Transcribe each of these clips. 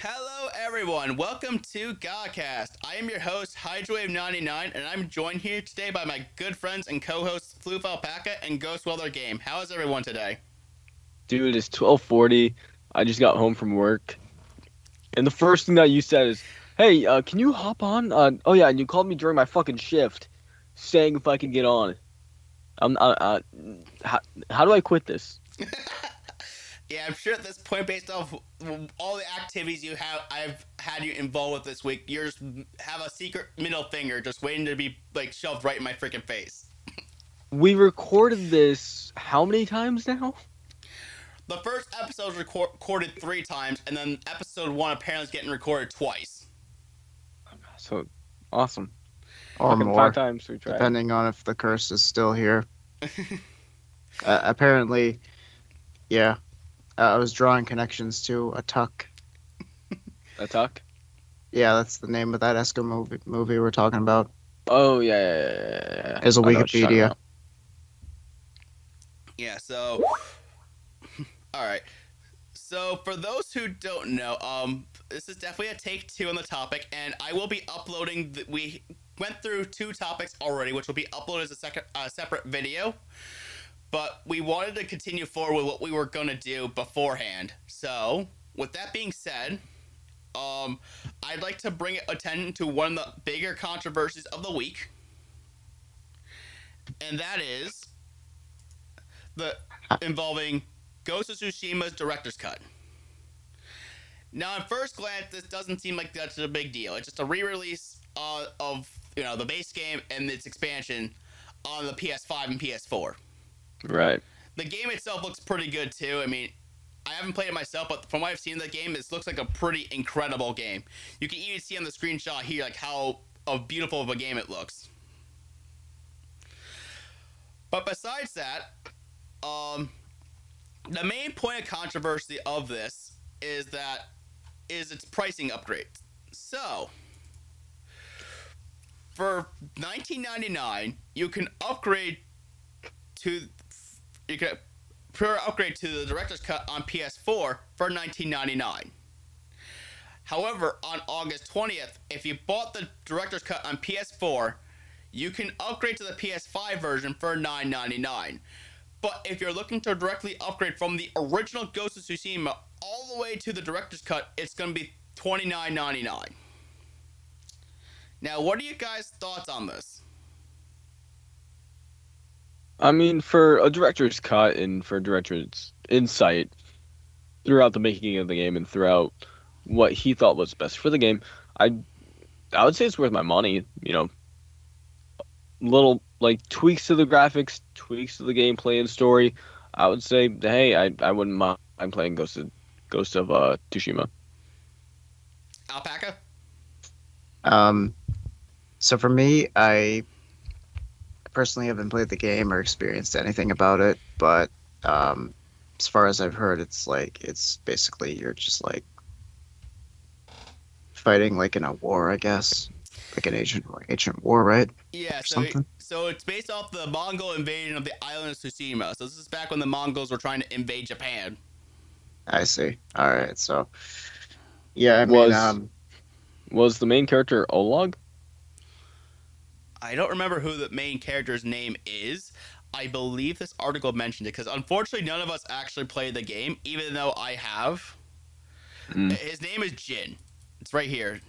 Hello, everyone. Welcome to Godcast. I am your host, Hydrowave99, and I'm joined here today by my good friends and co-hosts, Floof Alpaca and Ghost Welder Game. How is everyone today? Dude, it's 12:40. I just got home from work, and the first thing that you said is, "Hey, uh, can you hop on?" Uh, oh yeah, and you called me during my fucking shift, saying if I can get on. I'm. Uh, uh, how, how do I quit this? Yeah, I'm sure at this point, based off all the activities you have, I've had you involved with this week, you just have a secret middle finger just waiting to be like shoved right in my freaking face. We recorded this how many times now? The first episode was record- recorded three times, and then episode one apparently is getting recorded twice. So awesome. or Fucking more, Five times we tried. depending on if the curse is still here. uh, apparently, yeah. Uh, I was drawing connections to a tuck. A talk. Yeah, that's the name of that Esco movie movie we're talking about. Oh yeah, yeah, yeah, yeah, yeah. There's a I know what you're talking Wikipedia. Yeah, so all right. So for those who don't know, um this is definitely a take two on the topic and I will be uploading the, we went through two topics already which will be uploaded as a second uh, separate video. But we wanted to continue forward with what we were going to do beforehand. So, with that being said, um I'd like to bring attention to one of the bigger controversies of the week. And that is the involving Ghost of Tsushima's director's cut. Now, at first glance, this doesn't seem like that's a big deal. It's just a re-release uh, of you know the base game and its expansion on the PS5 and PS4. Right. The game itself looks pretty good too. I mean, I haven't played it myself, but from what I've seen of the game, this looks like a pretty incredible game. You can even see on the screenshot here like how of beautiful of a game it looks. But besides that, um, the main point of controversy of this is that is its pricing upgrade. So, for 19.99, you can upgrade to you can pre upgrade to the director's cut on PS4 for 19.99. However, on August 20th, if you bought the director's cut on PS4, you can upgrade to the PS5 version for 9.99. But if you're looking to directly upgrade from the original Ghost of Tsushima all the way to the director's cut, it's going to be 29.99. Now, what are you guys' thoughts on this? I mean, for a director's cut and for a director's insight throughout the making of the game and throughout what he thought was best for the game, I I would say it's worth my money. You know, little like tweaks to the graphics, tweaks to the gameplay and story. I would say, hey, I I wouldn't mind playing Ghost of Ghost of uh, Tsushima. Alpaca? Um, so for me, I personally haven't played the game or experienced anything about it, but um, as far as I've heard, it's like it's basically you're just like fighting like in a war, I guess, like an ancient ancient war, right? Yeah, Or so, it- something? so it's based off the Mongol invasion of the island of Tsushima. So this is back when the Mongols were trying to invade Japan. I see. All right, so yeah, I mean, Was- um, Was the main character Olog? I don't remember who the main character's name is. I believe this article mentioned it because unfortunately none of us actually played the game, even though I have. Mm. His name is Jin. It's right here.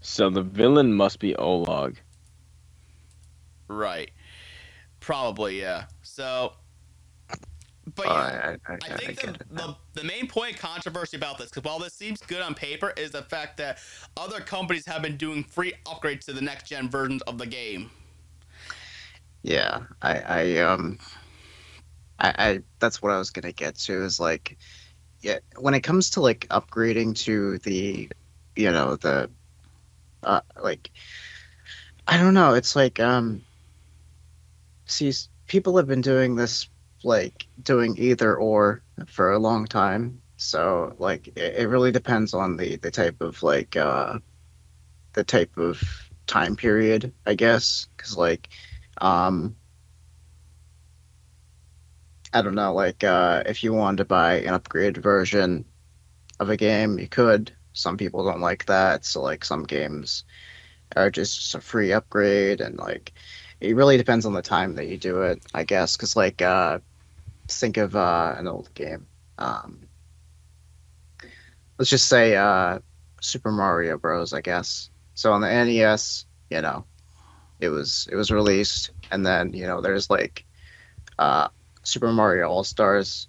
So the villain must be Olog. Right. Probably, yeah. So, but yeah. I, I, I, I I think get the, the, the main point of controversy about this, because while this seems good on paper, is the fact that other companies have been doing free upgrades to the next gen versions of the game. Yeah, I, I um, I, I that's what I was gonna get to is like, yeah, when it comes to like upgrading to the, you know, the, uh, like, I don't know, it's like um, see, people have been doing this like doing either or for a long time, so like it, it really depends on the the type of like uh, the type of time period, I guess, because like um I don't know, like uh if you wanted to buy an upgraded version of a game, you could. Some people don't like that, so like some games are just a free upgrade, and like it really depends on the time that you do it, I guess. Because like uh, think of uh, an old game. Um, let's just say uh, Super Mario Bros. I guess. So on the NES, you know, it was it was released, and then you know there's like uh, Super Mario All Stars.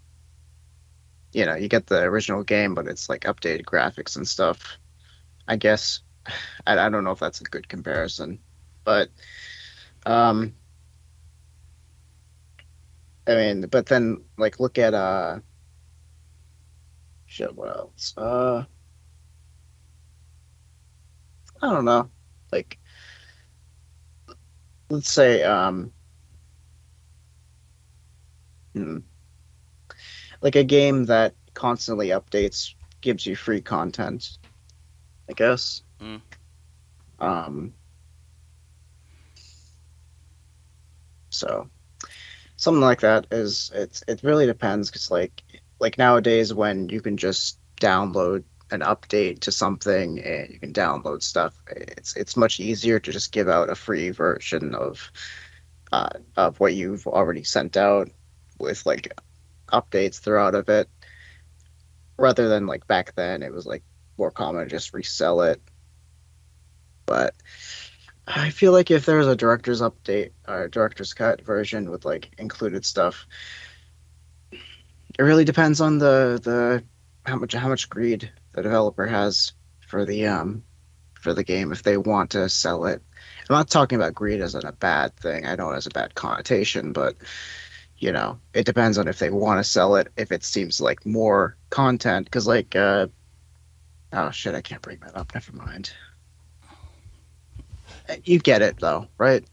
You know, you get the original game, but it's like updated graphics and stuff. I guess I, I don't know if that's a good comparison, but um, I mean, but then like look at uh, shit. What else? Uh, I don't know. Like, let's say um, hmm, like a game that constantly updates gives you free content. I guess. Mm. Um. So, something like that is it's it really depends because like like nowadays when you can just download an update to something and you can download stuff, it's it's much easier to just give out a free version of uh, of what you've already sent out with like updates throughout of it. Rather than like back then it was like more common to just resell it. But i feel like if there was a director's update or director's cut version with like included stuff it really depends on the the how much how much greed the developer has for the um for the game if they want to sell it. I'm not talking about greed as a bad thing. I know it has a bad connotation but you know it depends on if they want to sell it if it seems like more content because like uh oh shit i can't bring that up. Never mind you get it though right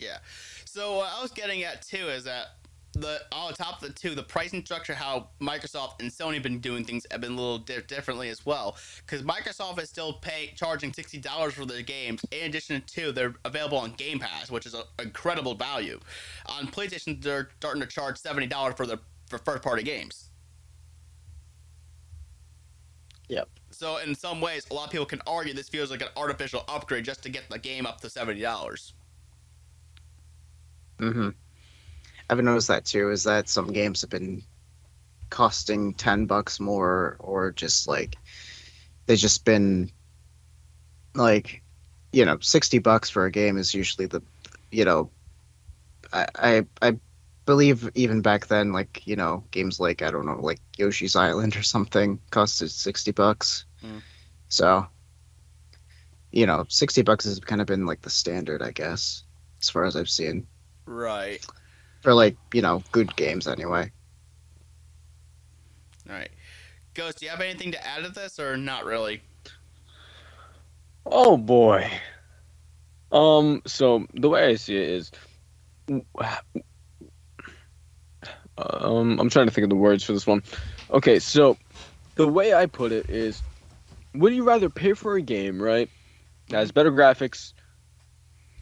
Yeah. So what I was getting at too is that the on top of the two, the pricing structure, how Microsoft and Sony have been doing things have been a little di- differently as well. Because Microsoft is still paying charging sixty dollars for their games. In addition to, they're available on Game Pass, which is an incredible value. On PlayStation, they're starting to charge seventy dollars for their for first party games. Yep. So in some ways, a lot of people can argue this feels like an artificial upgrade just to get the game up to seventy dollars. mm-hmm i've noticed that too is that some games have been costing 10 bucks more or just like they've just been like you know 60 bucks for a game is usually the you know I, I i believe even back then like you know games like i don't know like yoshi's island or something costed 60 bucks Mm. so you know 60 bucks has kind of been like the standard i guess as far as i've seen Right. for like you know good games anyway All right. Ghost, do you have anything to add to this or not really? Oh boy. Um. So the way I see it is, um, I'm trying to think of the words for this one. Okay, so the way I put it is, would you rather pay for a game, right, that has better graphics?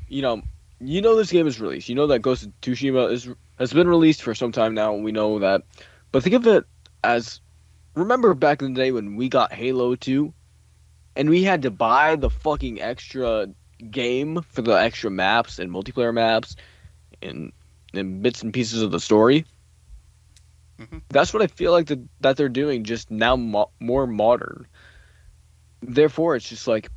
You know, you know this game is released. You know that Ghost of Tsushima is has been released for some time now. We know that, but think of it as, remember back in the day when we got Halo 2, and we had to buy the fucking extra game for the extra maps and multiplayer maps and and bits and pieces of the story. Mhm. That's what I feel like the, that they're doing, just now mo- more modern. Therefore, it's just like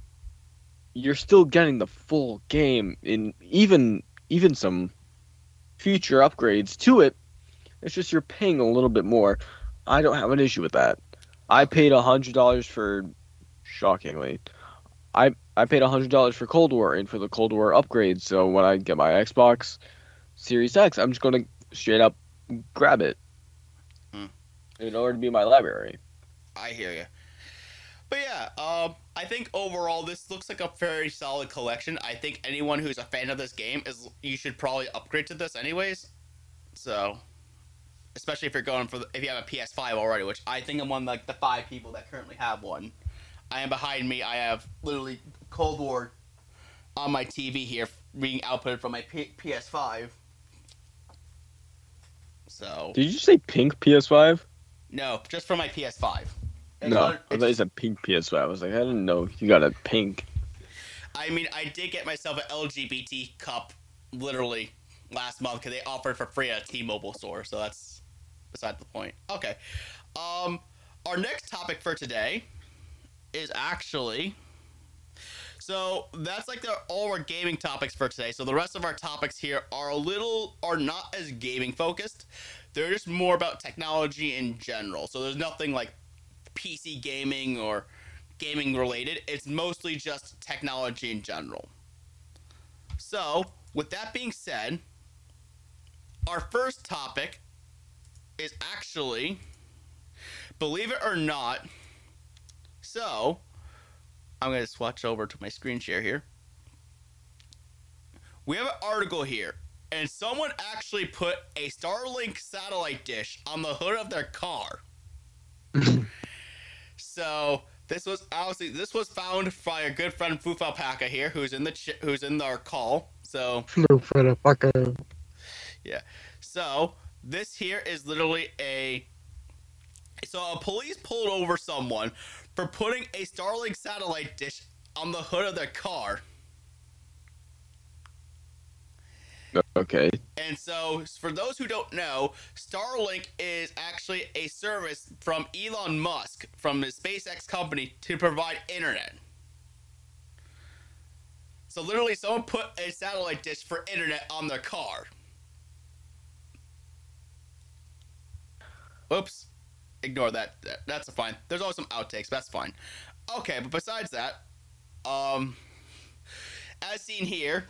you're still getting the full game in even even some future upgrades to it. It's just you're paying a little bit more. I don't have an issue with that. I paid hundred dollars for shockingly. I I paid hundred dollars for Cold War and for the Cold War upgrade. So when I get my Xbox Series X, I'm just gonna straight up grab it. In order to be my library. I hear you. But yeah, um, I think overall this looks like a very solid collection. I think anyone who's a fan of this game is you should probably upgrade to this anyways. So, especially if you're going for the, if you have a PS5 already, which I think I'm one of like the five people that currently have one. I am behind me. I have literally Cold War on my TV here being outputted from my P- PS5. So Did you say pink PS5? No, just for my PS5. It's No, not- I thought you said pink PS5. I was like, I didn't know you got a pink. I mean, I did get myself an LGBT cup literally last month because they offered for free at a T-Mobile store. So that's beside the point. Okay. Um, our next topic for today is actually. So that's like the, all our gaming topics for today. So the rest of our topics here are a little are not as gaming focused. They're just more about technology in general. So there's nothing like PC gaming or gaming related. It's mostly just technology in general. So, with that being said, our first topic is actually, believe it or not, so I'm going to swatch over to my screen share here. We have an article here, and someone actually put a Starlink satellite dish on the hood of their car. So this was obviously this was found by a good friend Floof Alpaca here, who's in the ch- who's in our call. So Yeah. so this here is literally a so a police pulled over someone for putting a Starlink satellite dish on the hood of their car. Okay. And so, for those who don't know, Starlink is actually a service from Elon Musk, from his SpaceX company, to provide internet. So, literally, someone put a satellite dish for internet on their car. Oops. Ignore that. that that's fine. There's always some outtakes. That's fine. Okay, but besides that, um, as seen here,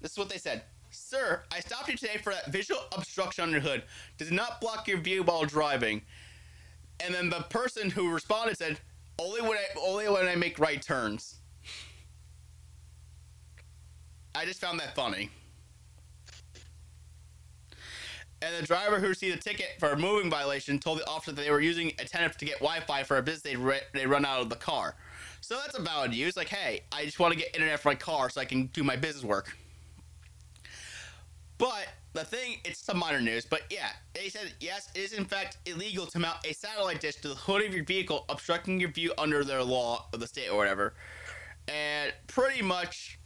this is what they said. Sir, I stopped you today for that visual obstruction on your hood. Does not block your view while driving. And then the person who responded said, "Only when I only when I make right turns." I just found that funny. And the driver who received a ticket for a moving violation told the officer that they were using a tenant to get Wi-Fi for a business they re- they run out of the car. So that's a valid use. Like, hey, I just want to get internet for my car so I can do my business work. But the thing, it's some minor news, but yeah, they said yes, it is in fact illegal to mount a satellite dish to the hood of your vehicle, obstructing your view under their law of the state or whatever. And pretty much,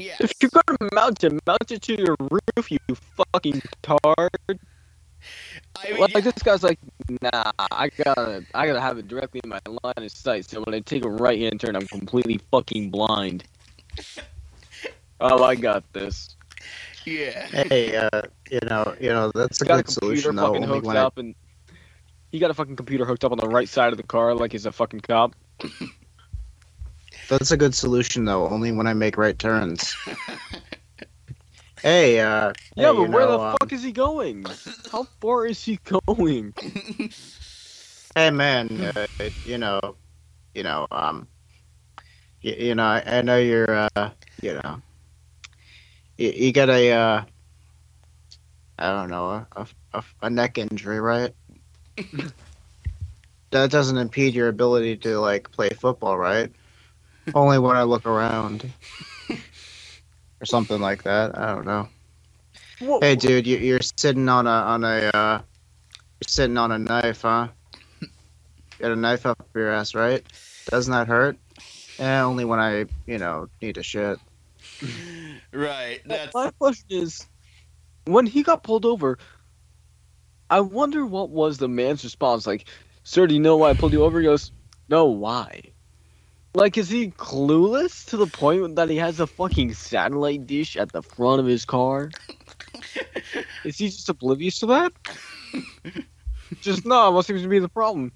yeah. If you're gonna mount it, mount it to your roof, you fucking tard. I mean, Like yeah, this guy's like, nah, I gotta, I gotta have it directly in my line of sight. So when I take a right hand turn, I'm completely fucking blind. Oh, I got this. yeah. Hey, uh, you know, you know that's a I got a good computer solution though. fucking Only hooked when I, up, and he got a fucking computer hooked up on the right side of the car, like he's a fucking cop. that's a good solution though. Only when I make right turns. hey, uh, Yeah, hey, but where know, the um, fuck is he going? How far is he going? Hey man, uh, you know, you know, um, you, you know, I, I know you're, uh, you know, you, you got a, uh, I don't know, a, a, a, neck injury, right? that doesn't impede your ability to like play football, right? Only when I look around, or something like that. I don't know. Whoa. Hey, dude, you, you're sitting on a on a uh, you're sitting on a knife, huh? Got a knife up your ass, right? Doesn't that hurt? Eh, only when I, you know, need a shit. Right. That's My question is, when he got pulled over, I wonder what was the man's response. Like, sir, do you know why I pulled you over? He goes, no, why? Like, is he clueless to the point that he has a fucking satellite dish at the front of his car? Is he just oblivious to that? just no, what seems to be the problem?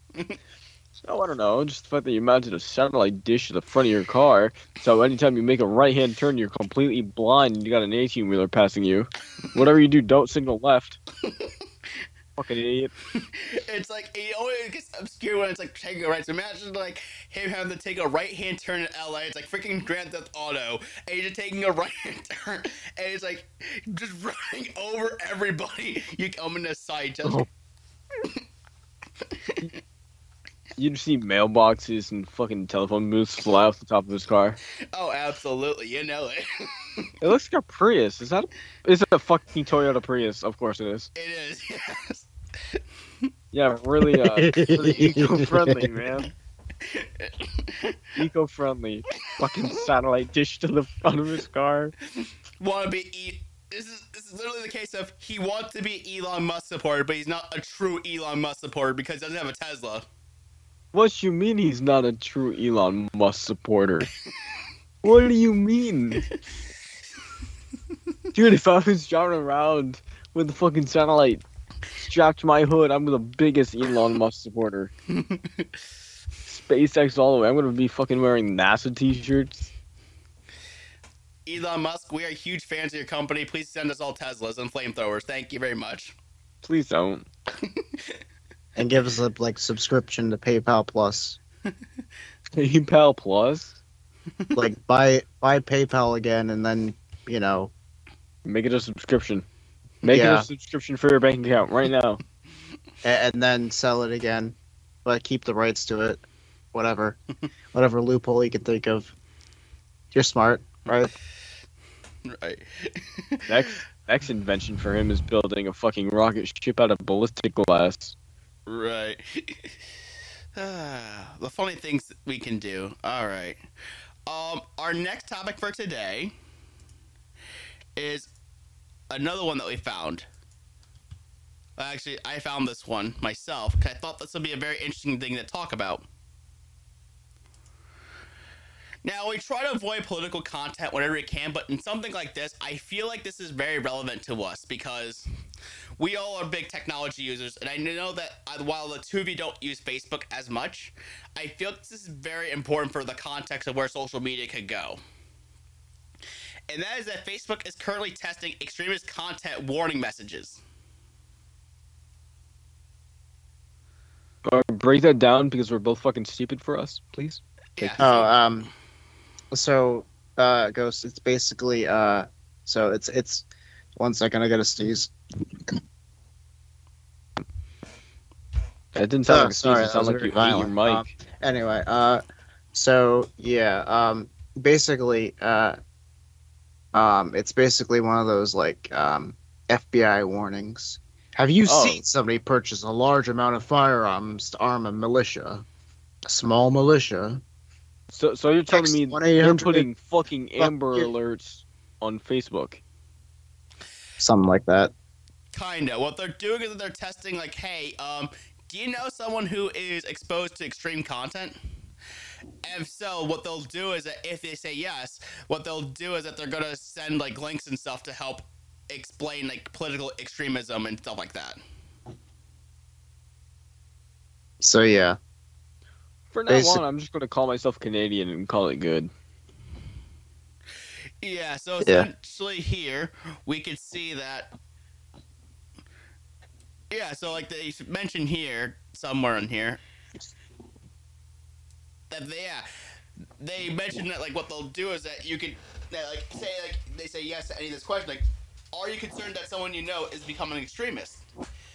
So I don't know, just the fact that you mounted a satellite dish at the front of your car, so anytime you make a right hand turn, you're completely blind and you got an 18 wheeler passing you. Whatever you do, don't signal left. Fucking idiot. it's like it always gets obscure when it's like taking a right. So imagine like him having to take a right hand turn in LA. It's like freaking Grand Theft Auto, and he's just taking a right hand turn, and it's like just running over everybody. You come in the side just Oh. You just see mailboxes and fucking telephone booths fly off the top of his car. oh, absolutely, you know it. It looks like a Prius. Is that? Is it a fucking Toyota Prius? Of course it is. it is. Yes. Yeah, really, uh, really eco-friendly, man. Eco-friendly. Fucking satellite dish to the front of his car. Want to be e- this is this is literally the case of he wants to be Elon Musk supporter, but he's not a true Elon Musk supporter because he doesn't have a Tesla. What you mean he's not a true Elon Musk supporter? what do you mean? Dude, if I was driving around with the fucking satellite strapped to my hood, I'm the biggest Elon Musk supporter. SpaceX all the way. I'm gonna be fucking wearing NASA t-shirts. Elon Musk, we are huge fans of your company. Please send us all Teslas and flamethrowers. Thank you very much. Please don't. and give us a like subscription to PayPal Plus. PayPal Plus. like buy buy PayPal again, and then you know Make it a subscription. Make it a subscription for your bank account right now. a- and then sell it again, but keep the rights to it. Whatever, whatever loophole you can think of. You're smart, right? Right. Next, next invention for him is building a fucking rocket ship out of ballistic glass. Right. the funny things we can do. All right. Um, our next topic for today is another one that we found. Actually, I found this one myself because I thought this would be a very interesting thing to talk about. Now, we try to avoid political content whenever we can, but in something like this, I feel like this is very relevant to us because we all are big technology users, and I know that uh, while the two of you don't use Facebook as much, I feel this is very important for the context of where social media could go. And that is that Facebook is currently testing extremist content warning messages. Uh, break that down because we're both fucking stupid for us, please. Yeah. Oh, um, so uh, Ghost, it's basically uh, so it's it's one second, I gotta sneeze. That didn't sound Oh, like a sorry, sneeze, it sounded was like very you ate your mic. Um, Anyway, uh, so yeah, um, basically, uh, um, it's basically one of those like um FBI warnings. Have you Oh. seen somebody purchase a large amount of firearms to arm a militia, a small militia? so, so you're telling me 1-800 they're putting fucking Amber you. Alerts on Facebook? Something like that. Kinda. What they're doing is they're testing, like, hey, um, do you know someone who is exposed to extreme content? And if so, what they'll do is that if they say yes, what they'll do is that they're gonna send like links and stuff to help explain like political extremism and stuff like that. So yeah, For now Basic- on, I'm just going to call myself Canadian and call it good. Yeah, so Yeah. essentially here we could see that. Yeah, so like they mentioned here, somewhere in here, that they, yeah, they mentioned that like what they'll do is that you could, they like say like they say yes to any of this question like, are you concerned that someone you know is becoming an extremist?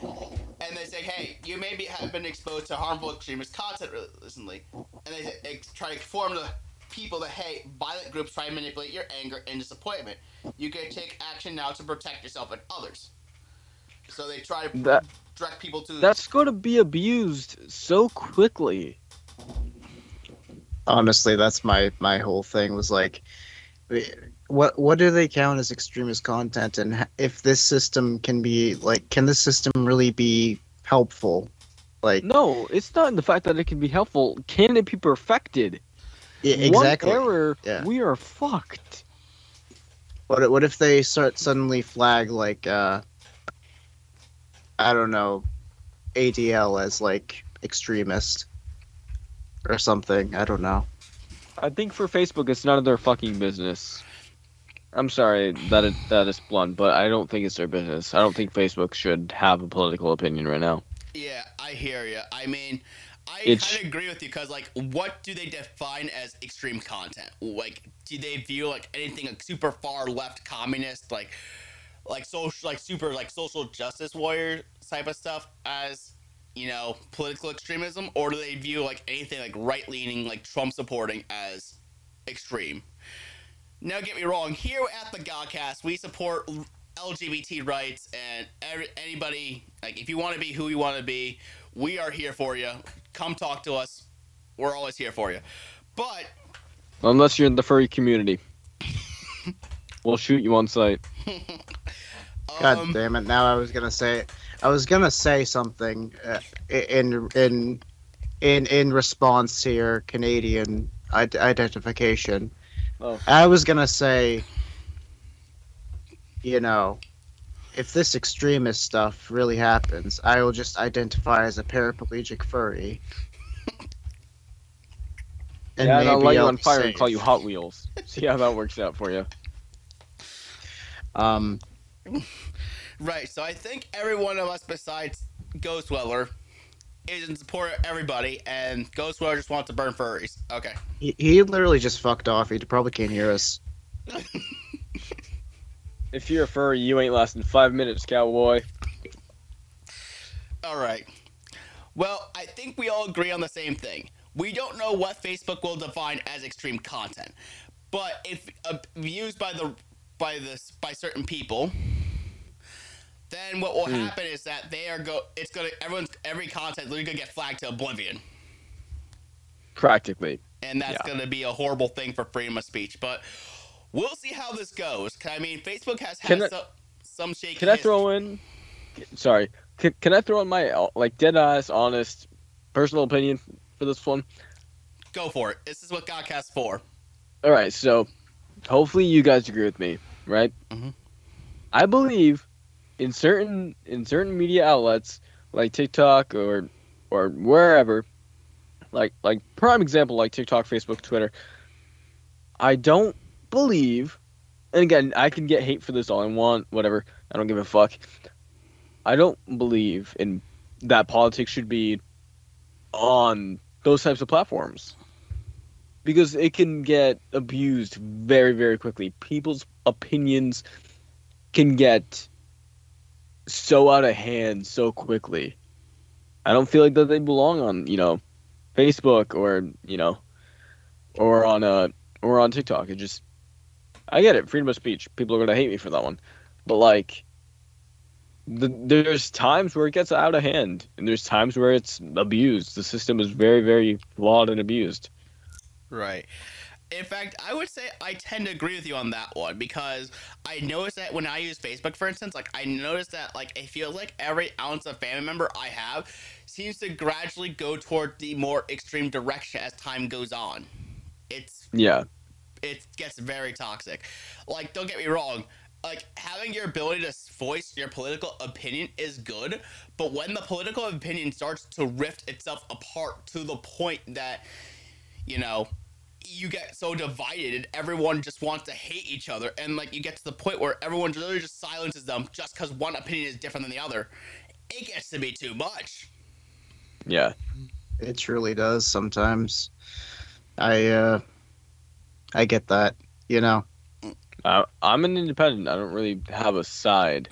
And they say, hey, you maybe have been exposed to harmful extremist content recently, and they try to inform the people that hey, violent groups try to manipulate your anger and disappointment. You can take action now to protect yourself and others. So they try to That direct people to that's going to be abused so quickly. honestly, that's my my whole thing was like, what what do they count as extremist content, and if this system can be like, can this system really be helpful? Like, No, it's not in the fact that it can be helpful. Can it be perfected? yeah, exactly. One error, Yeah. we are fucked. What if- what if they start suddenly flag like, uh, I don't know, ADL as like extremist or something? I don't know. I think for Facebook, it's none of their fucking business. I'm sorry that it, that is blunt, but I don't think it's their business. I don't think Facebook should have a political opinion right now. Yeah, I hear you. I mean, I kind of agree with you because, like, what do they define as extreme content? Like, do they view like anything like super far left communist, like, like social, like super like social justice warrior type of stuff as you know political extremism, or do they view like anything like right leaning, like Trump supporting as extreme? Now, get me wrong. Here at the Godcast, we support LGBT rights and every, anybody. Like, if you want to be who you want to be, we are here for you. Come talk to us. We're always here for you. But Unless you're in the furry community, we'll shoot you on sight. God um, damn it! Now I was gonna say, I was gonna say something uh, in in in in response to your Canadian id- identification. Oh. I was gonna say, you know, if this extremist stuff really happens, I will just identify as a paraplegic furry. And yeah, and I'll light you on be fire and call you Hot Wheels. See how that works out for you. Um, Right, so I think every one of us besides Ghostweller is in support of everybody, and Ghostweller just wants to burn furries. Okay. he, he literally just fucked off. He probably can't hear us. If you're a furry, you ain't lasting five minutes, cowboy. All right. Well, I think we all agree on the same thing. We don't know what Facebook will define as extreme content, but if uh, used by the by this by certain people, then what will Hmm. happen is that they are go. It's gonna everyone's every content literally gonna get flagged to oblivion. Practically. and that's Yeah. going to be a horrible thing for freedom of speech. But we'll see how this goes. I mean, Facebook has had Can I- some, some shaky. Can I history. throw in? Sorry. Can, can I throw in my uh, like dead ass honest personal opinion for this one? Go for it. This is what Godcast for. All right, so hopefully you guys agree with me, right? Mhm. I believe in certain in certain media outlets like TikTok or or wherever, like like prime example like TikTok, Facebook, Twitter. I don't believe, and again, I can get hate for this all I want, whatever. I don't give a fuck. I don't believe in that politics should be on those types of platforms because it can get abused very very quickly. People's opinions can get so out of hand so quickly. I don't feel like that they belong on you know facebook or you know or on uh or on tiktok. It just i get it. Freedom of speech. People are going to hate me for that one. But like the, there's times where it gets out of hand and there's times where it's abused. The system is very very flawed and abused Right. In fact, I would say I tend to agree with you on that one because I notice that when I use Facebook, for instance, like I notice that like it feels like every ounce of family member I have seems to gradually go toward the more extreme direction as time goes on. It's yeah it gets very toxic. Like, don't get me wrong. Like having your ability to voice your political opinion is good, but when the political opinion starts to rift itself apart to the point that, you know, you get so divided and everyone just wants to hate each other, and like you get to the point where everyone literally just silences them just because one opinion is different than the other, it gets to be too much. yeah It truly does sometimes. I uh I get that, you know. I, I'm an independent. I don't really have a side.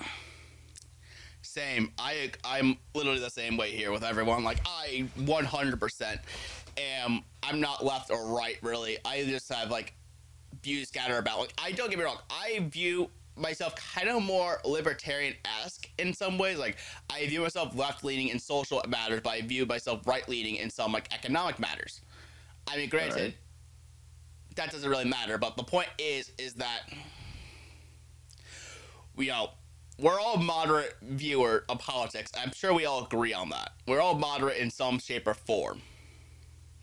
Same. I I'm literally the same way here with everyone. Like I 100% am. I'm not left or right really. I just have like views scattered about. Like I don't get me wrong. I view myself kind of more libertarian esque in some ways. Like I view myself left leaning in social matters, but I view myself right leaning in some like economic matters. I mean, granted, Alright. that doesn't really matter. But the point is, is that we all we're all moderate viewer of politics. I'm sure we all agree on that. We're all moderate in some shape or form,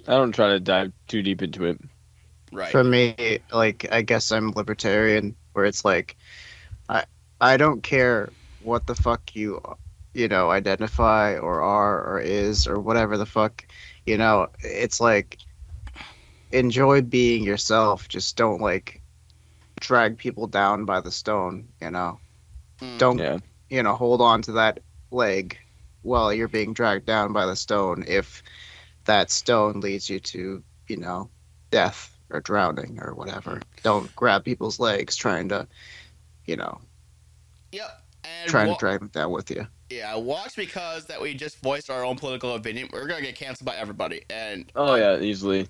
I don't try to dive too deep into it. right? For me, like I guess I'm libertarian where it's like I I don't care what the fuck you you know identify or are or is or whatever the fuck, you know, it's like enjoy being yourself, just don't like drag people down by the stone, you know. Mm. Don't Yeah. you know, hold on to that leg while you're being dragged down by the stone if that stone leads you to, you know, death or drowning or whatever. Don't grab people's legs trying to, you know, Yep. And trying wa- to drag them down with you. yeah, watch because that we just voiced our own political opinion. We're gonna get canceled by everybody, and Oh yeah, easily.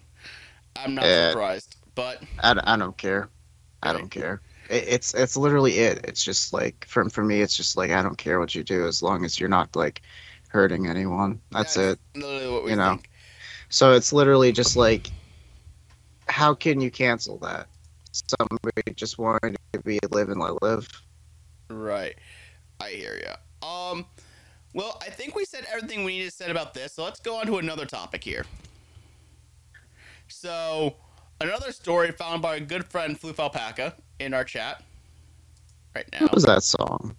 I'm not Yeah. surprised. But I, I don't care. I don't care. It, it's it's literally it. It's just like for for me, it's just like I don't care what you do as long as you're not like hurting anyone. That's it. Literally what we You know. think. So it's literally just like, how can you cancel that? Somebody just wanted to be live and let live. Right. I hear you. Um, well, I think we said everything we need to say about this, so let's go on to another topic here. So, another story found by a good friend, Floof Alpaca, in our chat right now. What was that song?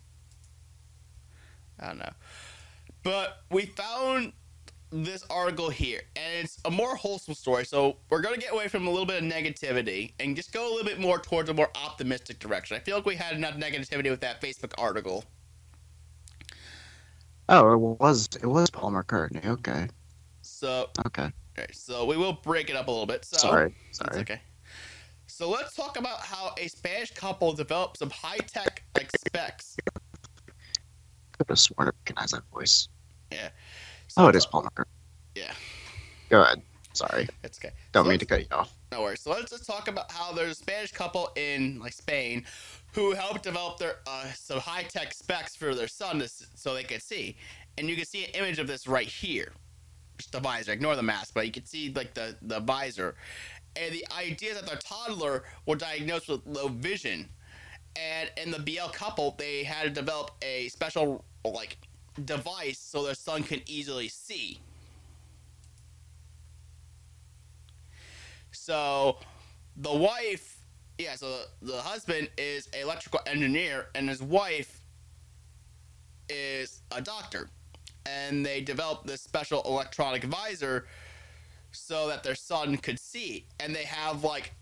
I don't know. But we found this article here, and it's a more wholesome story. So we're gonna get away from a little bit of negativity and just go a little bit more towards a more optimistic direction. I feel like we had enough negativity with that Facebook article. Oh, it was it was Paul McCartney. Okay, So, okay. okay, so we will break it up a little bit. So, Sorry, sorry. okay. So let's talk about how a Spanish couple developed some high tech like specs. Could have sworn I recognized that voice. So Oh, it is Paul McCartney. Yeah. Go ahead. Sorry, It's okay. don't So mean to cut you off. No worries. So let's just talk about how there's a Spanish couple in like Spain who helped develop their uh, some high tech specs for their son to, so they could see, and you can see an image of this right here. Just the visor. Ignore the mask, but you can see like the the visor, and the idea is that their toddler was diagnosed with low vision, and in the BL couple they had to develop a special like device so their son can easily see. So the wife, yeah, so the, husband is an electrical engineer and his wife is a doctor. And they developed this special electronic visor so that their son could see. And they have like,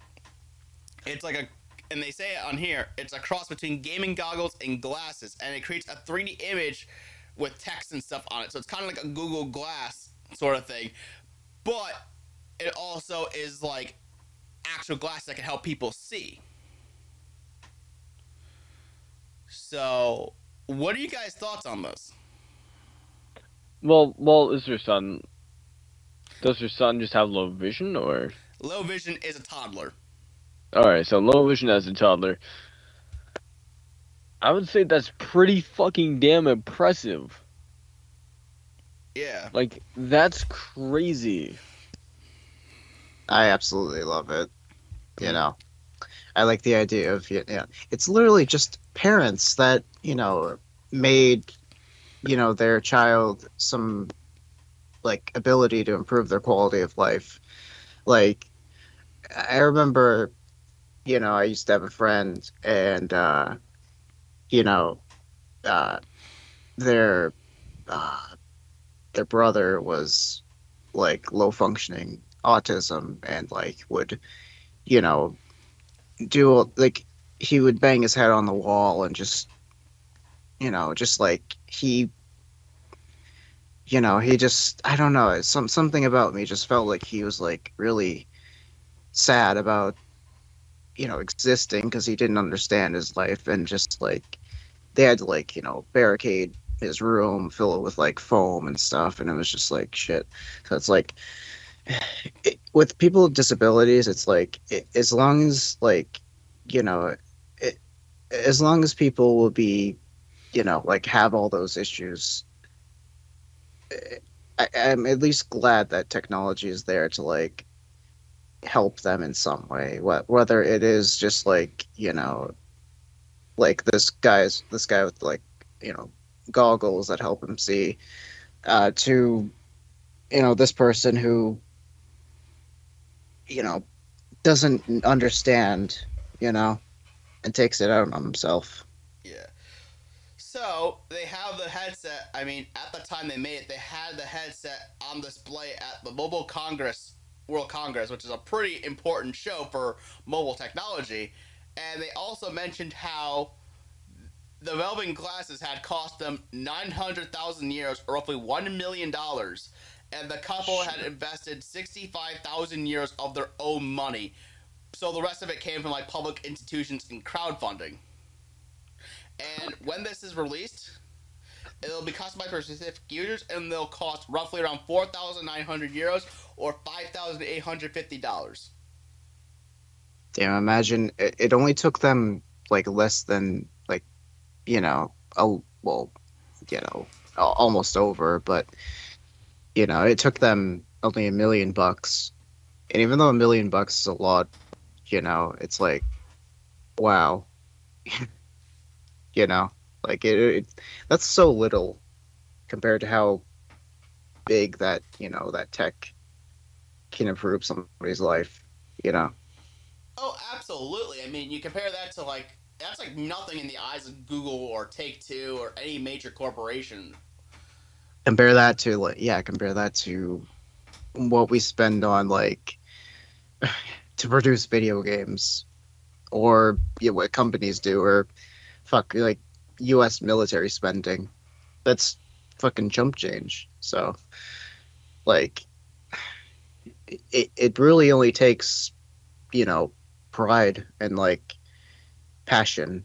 it's like a, and they say it on here, it's a cross between gaming goggles and glasses. And it creates a 3D image with text and stuff on it. So it's kind of like a Google Glass sort of thing. But it also is like actual glass that can help people see. So, what are you guys' thoughts on this? Well, well, is your son? Does your son just have low vision, or? Low vision is a toddler. All right, so low vision as a toddler. I would say that's pretty fucking damn impressive. Yeah. Like that's crazy. I absolutely love it. You know, I like the idea of you know, it's literally just parents that you know made you know their child some like ability to improve their quality of life. Like I remember, you know, I used to have a friend, and uh, you know, uh, their uh, their brother was like low functioning autism and like would you know do like he would bang his head on the wall and just you know just like he you know he just i don't know some something about me just felt like he was like really sad about you know existing because he didn't understand his life and just like they had to like you know barricade his room fill it with like foam and stuff and it was just like shit. So it's like it, with people with disabilities it's like it, as long as like you know it, as long as people will be you know like have all those issues eh, I, i'm at least glad that technology is there to like help them in some way Wh- whether it is just like you know like this guy's this guy with like you know goggles that help him see uh to you know this person who you know doesn't understand you know and takes it out on himself Yeah. So they have the headset. I mean, at the time they made it, they had the headset on display at the Mobile Congress, World Congress, which is a pretty important show for mobile technology. And they also mentioned how developing glasses had cost them 900,000 euros, or roughly $1 million. And the couple had invested 65,000 euros of their own money. So the rest of it came from like public institutions and crowdfunding. And when this is released, it'll be customized for specific users, and they'll cost roughly around four thousand nine hundred euros or five thousand eight hundred fifty dollars. damn imagine it, it only took them like less than like you know a well you know al- almost over, but you know, it took them only a million bucks. And even though a million bucks is a lot, you know, it's like, wow. you know, like it, it that's so little compared to how big that, you know, that tech can improve somebody's life, you know. Oh, absolutely. I mean, you compare that to like that's like nothing in the eyes of Google or Take Two or any major corporation. compare that to like yeah compare that to what we spend on like to produce video games or yeah, what companies do or fuck like us military spending that's fucking chump change so like it, it really only takes you know pride and like passion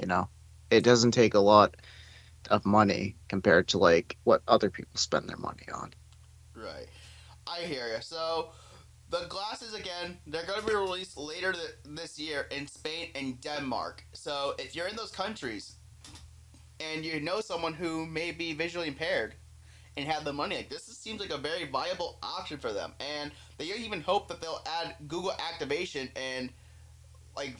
you know it doesn't take a lot of money compared to like what other people spend their money on. Right. I hear you. So, the glasses again, they're going to be released later th- this year in Spain and Denmark. So, if you're in those countries and you know someone who may be visually impaired and have the money, like this is- seems like a very viable option for them. And they even hope that they'll add Google activation and like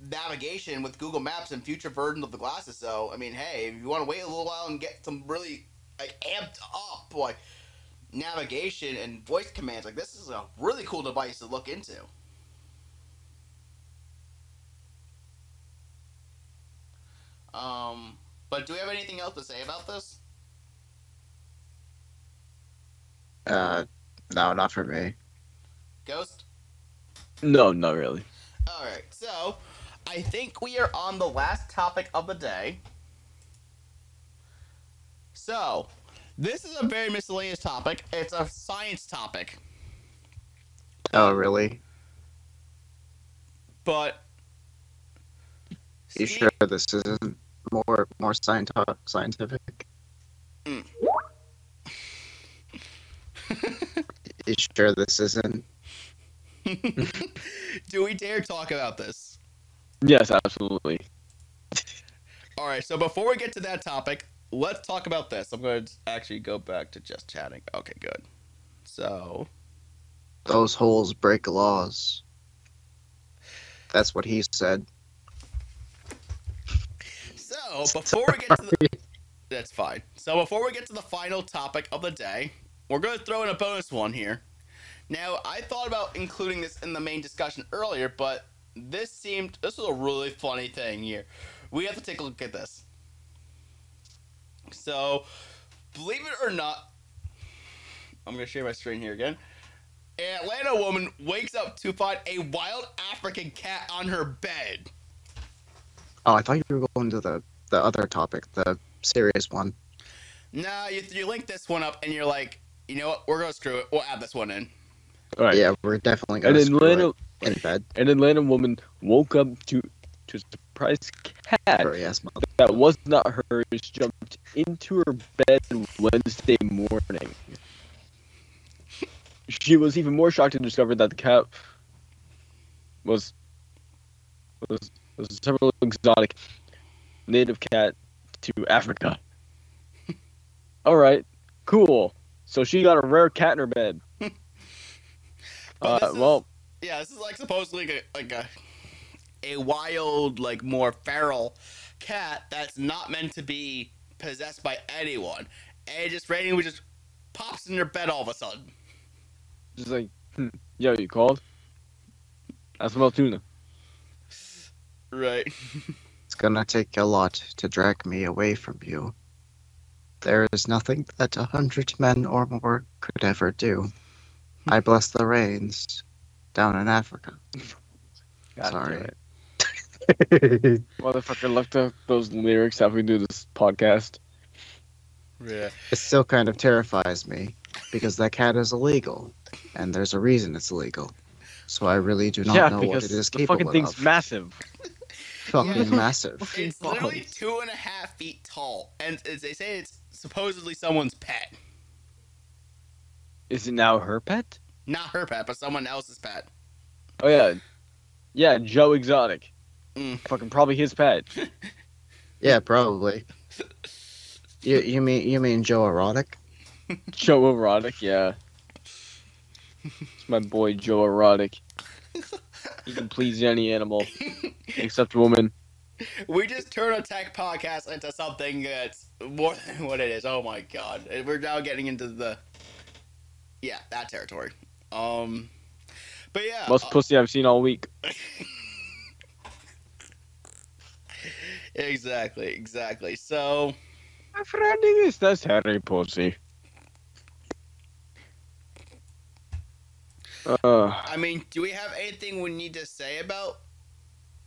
navigation with Google Maps and future versions of the glasses. So, I mean, hey, if you want to wait a little while and get some really like amped up like navigation and voice commands, like this is a really cool device to look into. Um, but do we have anything else to say about this? Uh, no, not for me. Ghost? No, not really. Alright, so I think we are on the last topic of the day. So, this is a very miscellaneous topic. It's a science topic, Oh, really? but. You Steve- sure this isn't more more scienti- scientific? Mm. You sure this isn't? Do we dare talk about this? Yes, absolutely. Alright, so before we get to that topic, let's talk about this. I'm going to actually go back to just chatting. Okay, good. So, Those holes break laws. That's what he said. so before we get to the That's fine. So before we get to the final topic of the day, we're going to throw in a bonus one here. Now, I thought about including this in the main discussion earlier, but this seemed this was a really funny thing here. We have to take a look at this. So, believe it or not, I'm going to share my screen here again. An Atlanta woman wakes up to find a wild African cat on her bed. Oh, I thought you were going to the the other topic, the serious one. Nah, you, you link this one up and you're like, you know what? We're going to screw it. We'll add this one in. All right. Yeah, we're definitely gonna screw Atlanta, it in bed. an Atlanta woman woke up to to a surprise cat Or yes, mother. That was not hers jumped into her bed Wednesday morning. She was even more shocked to discover that the cat was was was a several exotic native cat to Africa. All right, cool. So she got a rare cat in her bed. But Uh, is- well, Yeah, this is like supposedly like a, like a a wild, like more feral cat that's not meant to be possessed by anyone, and it just randomly just pops in your bed all of a sudden. just like, hmm, yo, you called? I smell tuna. Right. It's gonna take a lot to drag me away from you. There is nothing that a hundred men or more could ever do. I bless the rains down in Africa. God Sorry. Damn it. Motherfucker left up those lyrics after we do this podcast. Yeah. It still kind of terrifies me because that cat is illegal, and there's a reason it's illegal. So I really do not yeah, know what because it is the capable fucking thing's of. massive. fucking Yeah. massive. It's literally two and a half feet tall, and it's- they say it's supposedly someone's pet, Is it now her pet? not her pet, but someone else's pet. Oh yeah, yeah, Joe Exotic. Mm. Fucking probably his pet. Yeah, probably. You you mean you mean Joe Erotic? Joe Erotic, yeah. It's my boy Joe Erotic. He can please any animal except woman. We just turn a tech podcast into something that's more than what it is. Oh my god. We're now getting into the Yeah, that territory. Um but yeah. Most uh, pussy I've seen all week. exactly, exactly. So My friend is that's Harry Pussy. Uh, I mean, do we have anything we need to say about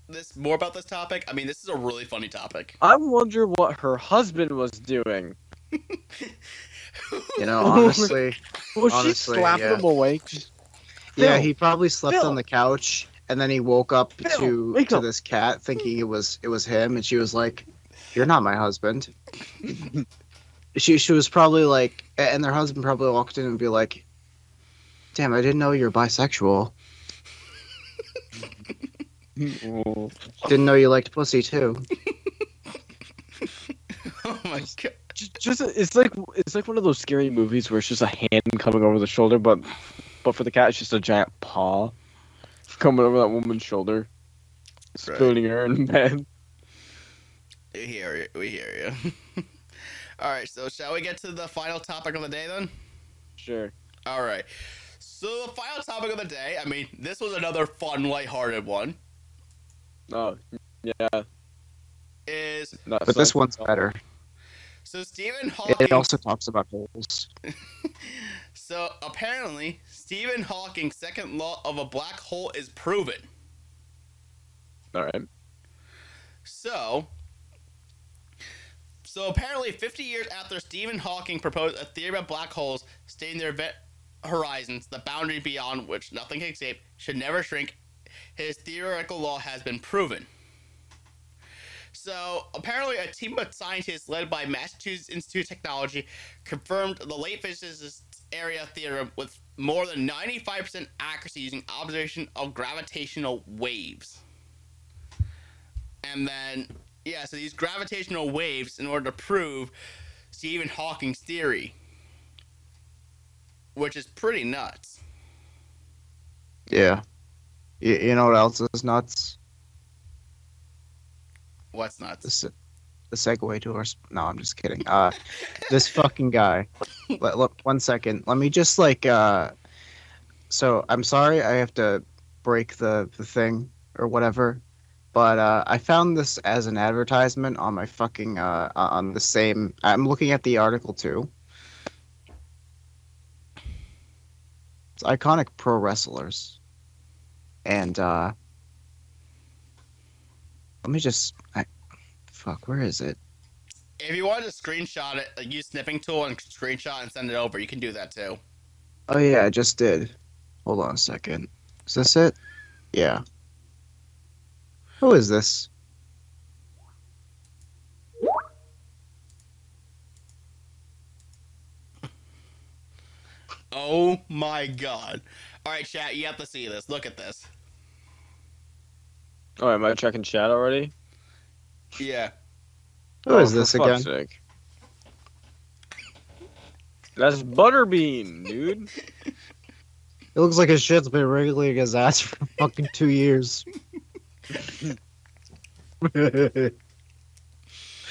this more about this topic? I mean, this is a really funny topic. I wonder what her husband was doing. You know, honestly, Was Honestly, she slapping yeah. him awake? Just, yeah, Phil, he probably slept Phil. on the couch and then he woke up Phil, to wake to up. this cat thinking it was it was him, and she was like, "You're not my husband." she she was probably like, and their husband probably walked in and be like, "Damn, I didn't know you're bisexual. Didn't know you liked pussy too." oh my god. just, just it's like it's like one of those scary movies where it's just a hand coming over the shoulder, but but for the cat, it's just a giant paw coming over that woman's shoulder, spooning her in bed. We hear you. We hear you. All right, so shall we get to the final topic of the day then? Sure. All right. So the final topic of the day, I mean, this was another fun, lighthearted one, Oh, yeah. is Not But this one's better. so Stephen It, Hawking. it also talks about holes. so apparently, Stephen Hawking's second law of a black hole is proven. All right. So, so apparently, 50 years after Stephen Hawking proposed a theory about black holes stating their event horizons, the boundary beyond which nothing can escape, should never shrink, his theoretical law has been proven. So, apparently, a team of scientists led by Massachusetts Institute of Technology confirmed the late physicist's area theorem with more than 95% accuracy using observation of gravitational waves. And then, yeah, so these gravitational waves in order to prove Stephen Hawking's theory, which is pretty nuts. Yeah. You, you know what else is nuts? What's nuts? se- the segue to our. No, I'm just kidding. Uh, this fucking guy. Let, look, one second. Let me just like. Uh, so I'm sorry I have to break the the thing or whatever, but uh, I found this as an advertisement on my fucking uh on the same. I'm looking at the article too. It's iconic pro wrestlers, and uh, let me just. I, fuck, where is it? If you want to screenshot it, like use snipping tool and screenshot and send it over, you can do that too. Oh yeah, I just did. Hold on a second. Is this it? Yeah. Who is this? Oh my god. Alright, chat, you have to see this. Look at this. All right, am I checking chat already? Yeah. Who is Oh, this again? sake. That's Butterbean, dude. It looks like his shit's been wriggling his ass for fucking two years.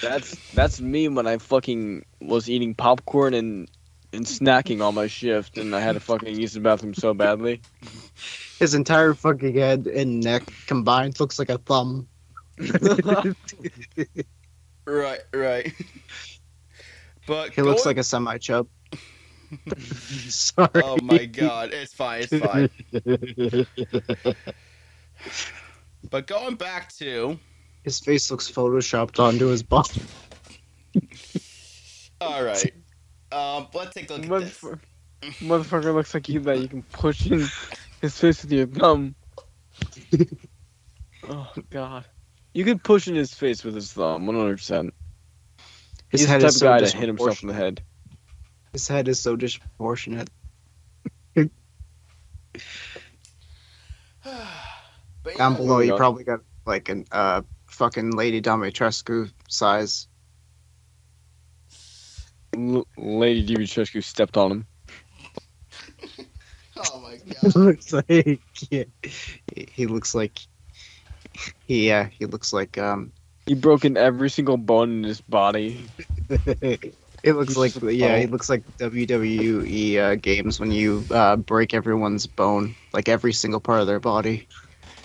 That's that's me when I fucking was eating popcorn and and snacking on my shift, and I had to fucking use the bathroom so badly. his entire fucking head and neck combined looks like a thumb. Right, right. But He looks going- like a semi chub. Sorry. Oh my god, it's fine, it's fine. But going back to His face looks photoshopped onto his body. all right. Um, let's take a look at this. Motherfucker, motherfucker looks like you that you can push in his face with your thumb. oh god, you can push in his face with his thumb, one hundred percent. His He's head the type is of so guy to hit himself in the head. His head is so disproportionate. But Down yeah, below, you probably got like an uh fucking Lady Dimitrescu size. L- Lady Dimitrescu stepped on him. Oh my He god. looks like yeah, he, he looks like he yeah he looks like um He broken every single bone in his body. it looks like yeah he looks like WWE uh, games when you uh, break everyone's bone like every single part of their body.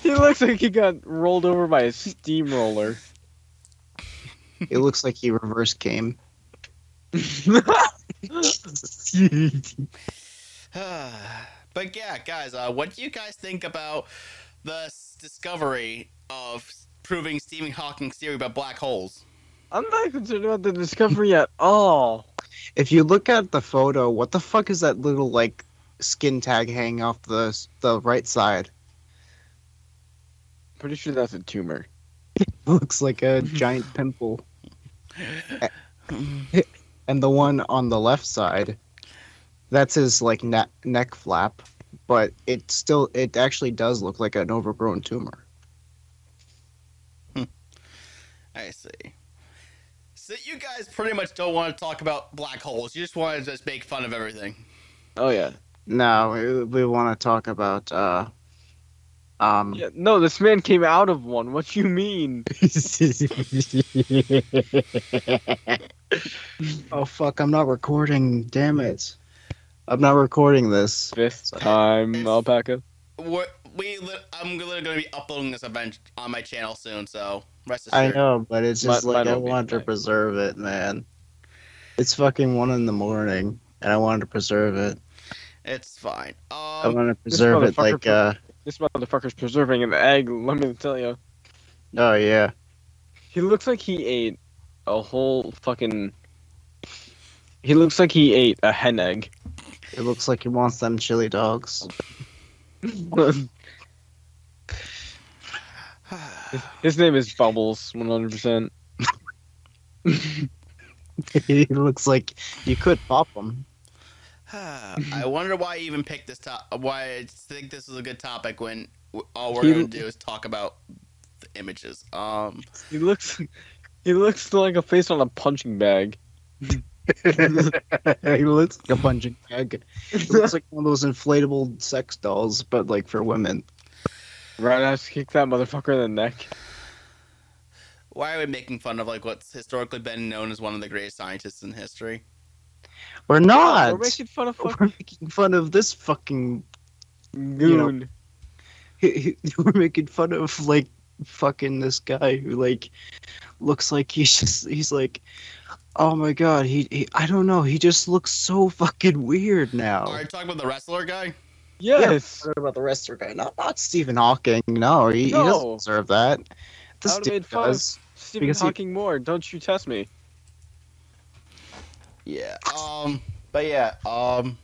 He looks like he got rolled over by a steamroller. It looks like he reverse came. but yeah, guys, uh, what do you guys think about the discovery of proving Stephen Hawking's theory about black holes? I'm not concerned about the discovery at all. If you look at the photo, what the fuck is that little like skin tag hanging off the the right side? Pretty sure that's a tumor. It looks like a giant pimple. And the one on the left side, that's his like neck neck flap, but it still it actually does look like an overgrown tumor. I see. So you guys pretty much don't want to talk about black holes. You just want to just make fun of everything. Oh yeah. No, we, we want to talk about uh um Yeah. No, this man came out of one. What you mean? oh fuck, I'm not recording. Damn it. I'm not recording this. Fifth time alpaca. We're, we, I'm literally going to be uploading this event on my channel soon, so rest I know, but it's just Might- like might I not be wanted to preserve it, man. It's fucking one in the morning, and I wanted to preserve it. It's fine. I Um, want to preserve it like put- uh This motherfucker's preserving an egg. Let me tell you. oh yeah. He looks like he ate a whole fucking. He looks like he ate a hen egg. It looks like he wants them chili dogs. His name is Bubbles, one hundred percent. he looks like you could pop him. I wonder why I even picked this top. Why I think this is a good topic when all we're He- going to do is talk about the images. Um, He looks. He looks like a face on a punching bag. he looks like a punching bag. He looks like one of those inflatable sex dolls, but like for women. Right, I just kick that motherfucker in the neck. why are we making fun of like what's historically been known as one of the greatest scientists in history? We're not. We're making fun of We're making fun of this fucking. goon. We're making fun of like fucking this guy who like looks like he's just he's like, oh my god, he, he I don't know, he just looks so fucking weird now. Are you talking about the wrestler guy? Yes. What about the wrestler guy? Not not Stephen Hawking. No, he, he No. doesn't deserve that. This I dude made fun of- does. Stephen Because he- Hawking more. Don't you test me. Yeah. Um. But yeah. Um.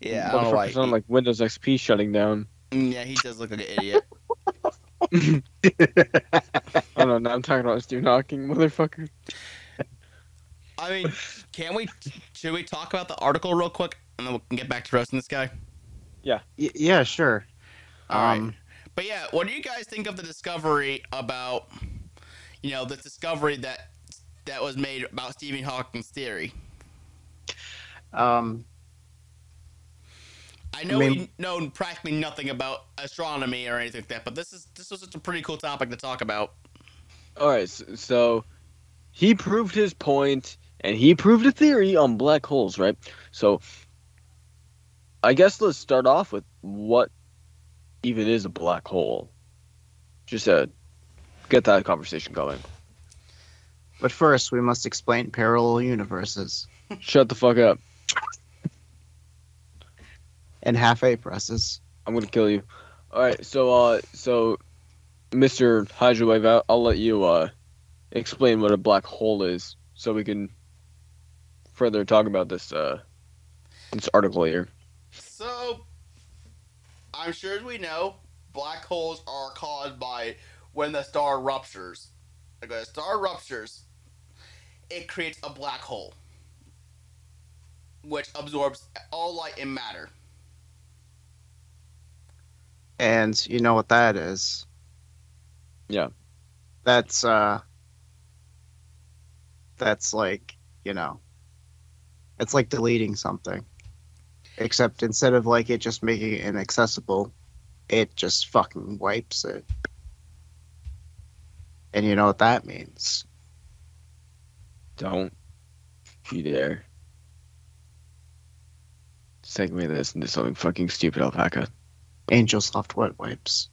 Yeah. I don't know sound like Windows XP shutting down. Mm, yeah, he does look like an idiot. Oh no, now I'm talking about Stephen Hawking, motherfucker. I mean, can we? Should we talk about the article real quick, and then we can get back to roasting this guy? Y- yeah, sure. All right. Um, But yeah, what do you guys think of the discovery about, you know, the discovery that that was made about Stephen Hawking's theory? um, I know I we know practically nothing about astronomy or anything like that, but this is this was just a pretty cool topic to talk about. All right, so, so he proved his point, and he proved a theory on black holes, right? So I guess let's start off with what even is a black hole. Just to get that conversation going. but first we must explain parallel universes Shut the fuck up. and half A presses. I'm gonna kill you. All right, so uh, so Mr. Hydrowave, I'll, I'll let you uh explain what a black hole is, so we can further talk about this uh this article here. So, I'm sure as we know, black holes are caused by when the star ruptures. Like when a star ruptures, it creates a black hole, which absorbs all light and matter. And you know what that is? Yeah. That's uh that's like, you know, It's like deleting something. Except instead of like it just making it inaccessible, it just fucking wipes it. And you know what that means. Don't you dare. Segue this into something fucking stupid, alpaca. Angelsoft wet wipes.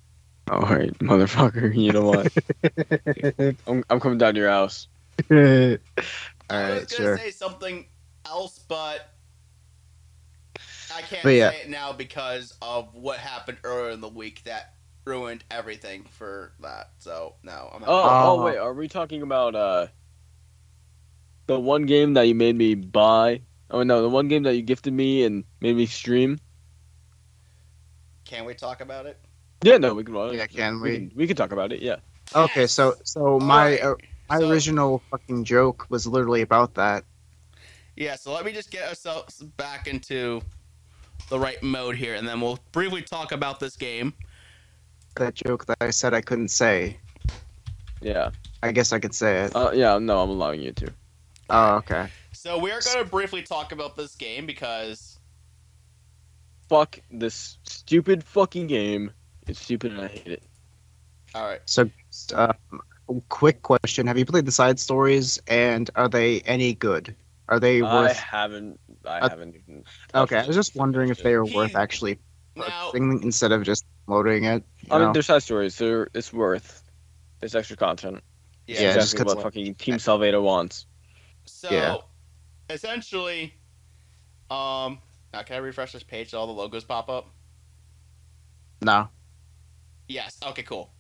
Alright, motherfucker, you know what? I'm, I'm coming down to your house. All I was gonna sure. say something else, but I can't But yeah. say it now because of what happened earlier in the week that ruined everything for that. So no, I'm not. Oh, oh, Oh. wait, are we talking about uh the one game that you made me buy? Oh no, the one game that you gifted me and made me stream. Can we talk about it? Yeah, no, we can. well, Yeah, can we? we? can, we can talk about it. Yeah. Okay, Yes. so so my Alright, uh, my so- original fucking joke was literally about that. Yeah, so let me just get ourselves back into the right mode here, and then we'll briefly talk about this game. That joke that I said I couldn't say. Yeah. I guess I could say it. Uh, yeah. No, I'm allowing you to. Oh, okay. So we are going to briefly talk about this game because Fuck this stupid fucking game. It's stupid and I hate it. all right, So, uh, quick question: Have you played the side stories, and are they any good? Are they I worth? haven't. I Uh, haven't even. Okay, I was just wondering if they are worth actually now instead of just loading it. you I mean, know? they're side stories. They're it's worth. It's extra content. yeah, Yeah, It's just exactly 'cause- what fucking Team Salvato wants. So Yeah. essentially, um, now can I refresh this page so all the logos pop up? no. Yes. Okay. Cool.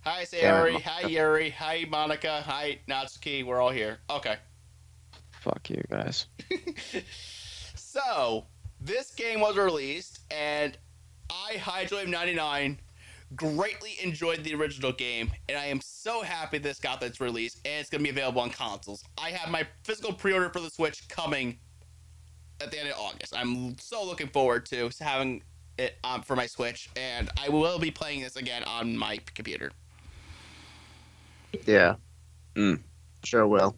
Hi, Damn Sayori. Hi, Yuri. Hi, Monika. Hi, Natsuki. We're all here. Okay. Fuck you guys. so this game was released, and I, Hydroid99, greatly enjoyed the original game, and I am so happy this got its release, and it's gonna be available on consoles. I have my physical pre-order for the Switch coming at the end of August. I'm so looking forward to having it um, for my Switch, and I will be playing this again on my computer. Yeah. Mm. Sure will.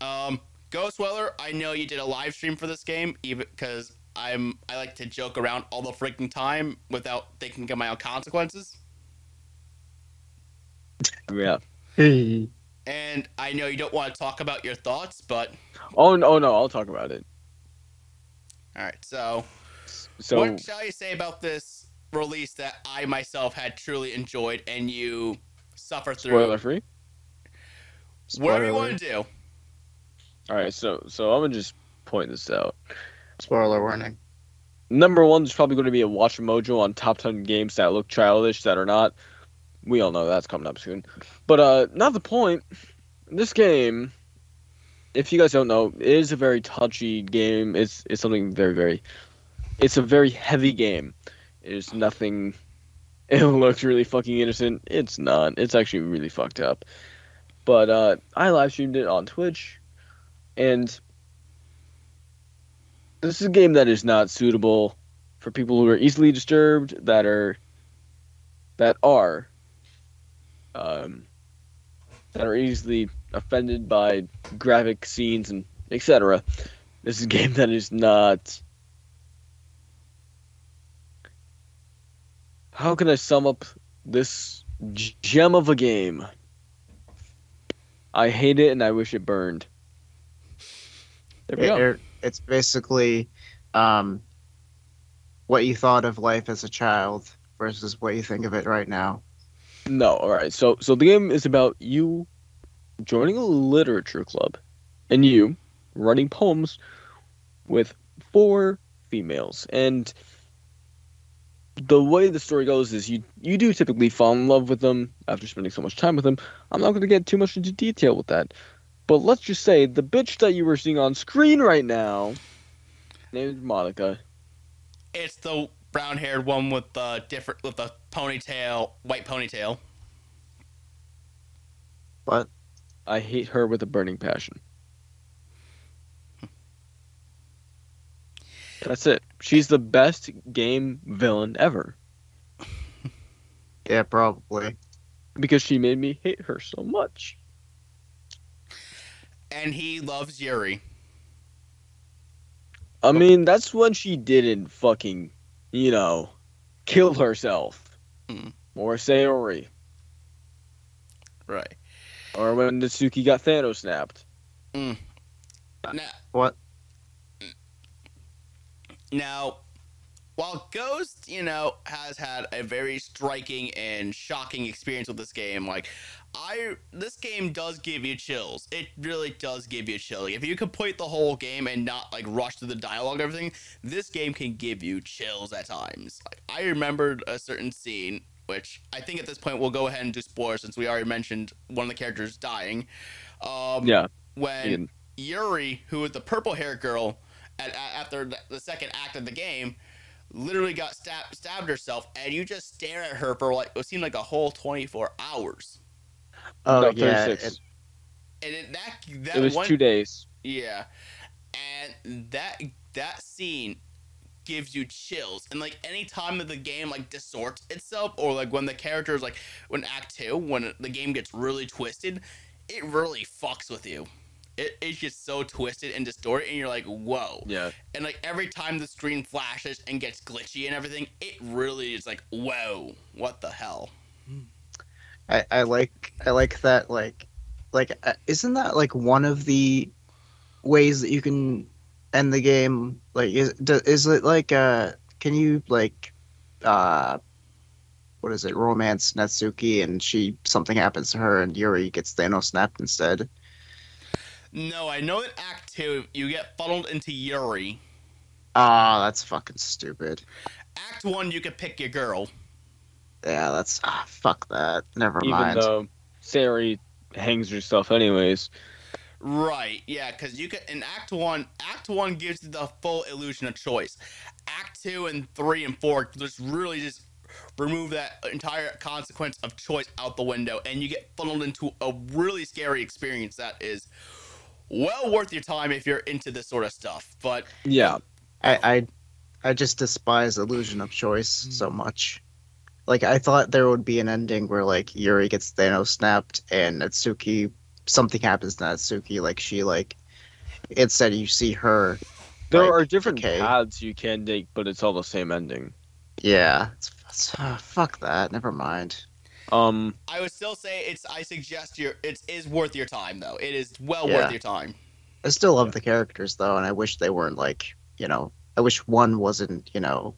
Um, Ghost Weller, I know you did a live stream for this game, even because I'm I like to joke around all the freaking time without thinking of my own consequences. Yeah. And I know you don't want to talk about your thoughts, but Oh no, oh, no, I'll talk about it. all right. So, So what shall you say about this release that I myself had truly enjoyed, and you suffer through? spoiler free. Whatever you want to do. All right, so so I'm gonna just point this out. Spoiler warning. Number one is probably going to be a Watch Mojo on top ten games that look childish that are not. We all know that's coming up soon, but uh, not the point. This game, if you guys don't know, is a very touchy game. It's it's something very very. It's a very heavy game. It's nothing. It looks really fucking innocent. It's not. It's actually really fucked up. But uh, I live streamed it on Twitch, and this is a game that is not suitable for people who are easily disturbed, that are that are um, that are easily offended by graphic scenes and etc. This is a game that is not. How can I sum up this gem of a game? I hate it and I wish it burned. There we go. It- it's basically um, what you thought of life as a child versus what you think of it right now. No, all right. So so the game is about you joining a literature club and you writing poems with four females. And the way the story goes is you you do typically fall in love with them after spending so much time with them. I'm not going to get too much into detail with that. But let's just say the bitch that you were seeing on screen right now named Monika. It's the brown-haired one with the different with the ponytail, white ponytail. But I hate her with a burning passion. That's it. She's the best game villain ever yeah, probably. because she made me hate her so much. And he loves Yuri. I mean, that's when she didn't fucking, you know, kill herself. Hmm. Or Sayori. Right. Or when Natsuki got Thanos snapped. Now, What? Now, while Ghost, you know, has had a very striking and shocking experience with this game, like I this game does give you chills. It really does give you chills. If you complete the whole game and not like rush through the dialogue and everything, this game can give you chills at times. Like I remembered a certain scene which I think at this point we'll go ahead and do spoilers since we already mentioned one of the characters dying. Um, Yeah. When Ian. Yuri, who is the purple haired girl, at, at, after the second act of the game, literally got stabbed, stabbed herself, and you just stare at her for like it seemed like a whole twenty four hours. Oh no, yeah, 36. it- And it, that that it was one, two days. yeah, and that that scene gives you chills. And like any time that the game like distorts itself, or like when the characters like when Act Two, when the game gets really twisted, it really fucks with you. It, it's just so twisted and distorted, and you're like, whoa. Yeah. And like every time the screen flashes and gets glitchy and everything, it really is like, whoa, what the hell? I, I like I like that like like uh, isn't that like one of the ways that you can end the game like is do, is it like uh can you like uh what is it romance Natsuki and she something happens to her and Yuri gets Thanos snapped instead No, I know that Act Two, you get funneled into Yuri. ah that's fucking stupid Act One, you can pick your girl. yeah that's ah fuck that never Even mind though Sayori hangs herself anyways. Right, yeah, because you can in Act One. Act One gives you the full illusion of choice. Act Two and Three and Four just really just remove that entire consequence of choice out the window, and you get funneled into a really scary experience that is well worth your time if you're into this sort of stuff. But Yeah. I, I I just despise illusion of choice so much. Like I thought there would be an ending where like Yuri gets Thanos snapped and Natsuki something happens to Natsuki like she like instead you see her There Like, are different okay. paths you can take, but it's all the same ending. yeah it's, it's- ah, fuck that never mind Um, I would still say it's. I suggest your. It is worth your time though. It is well Yeah. worth your time. I still love the characters though and I wish they weren't like you know I wish one wasn't you know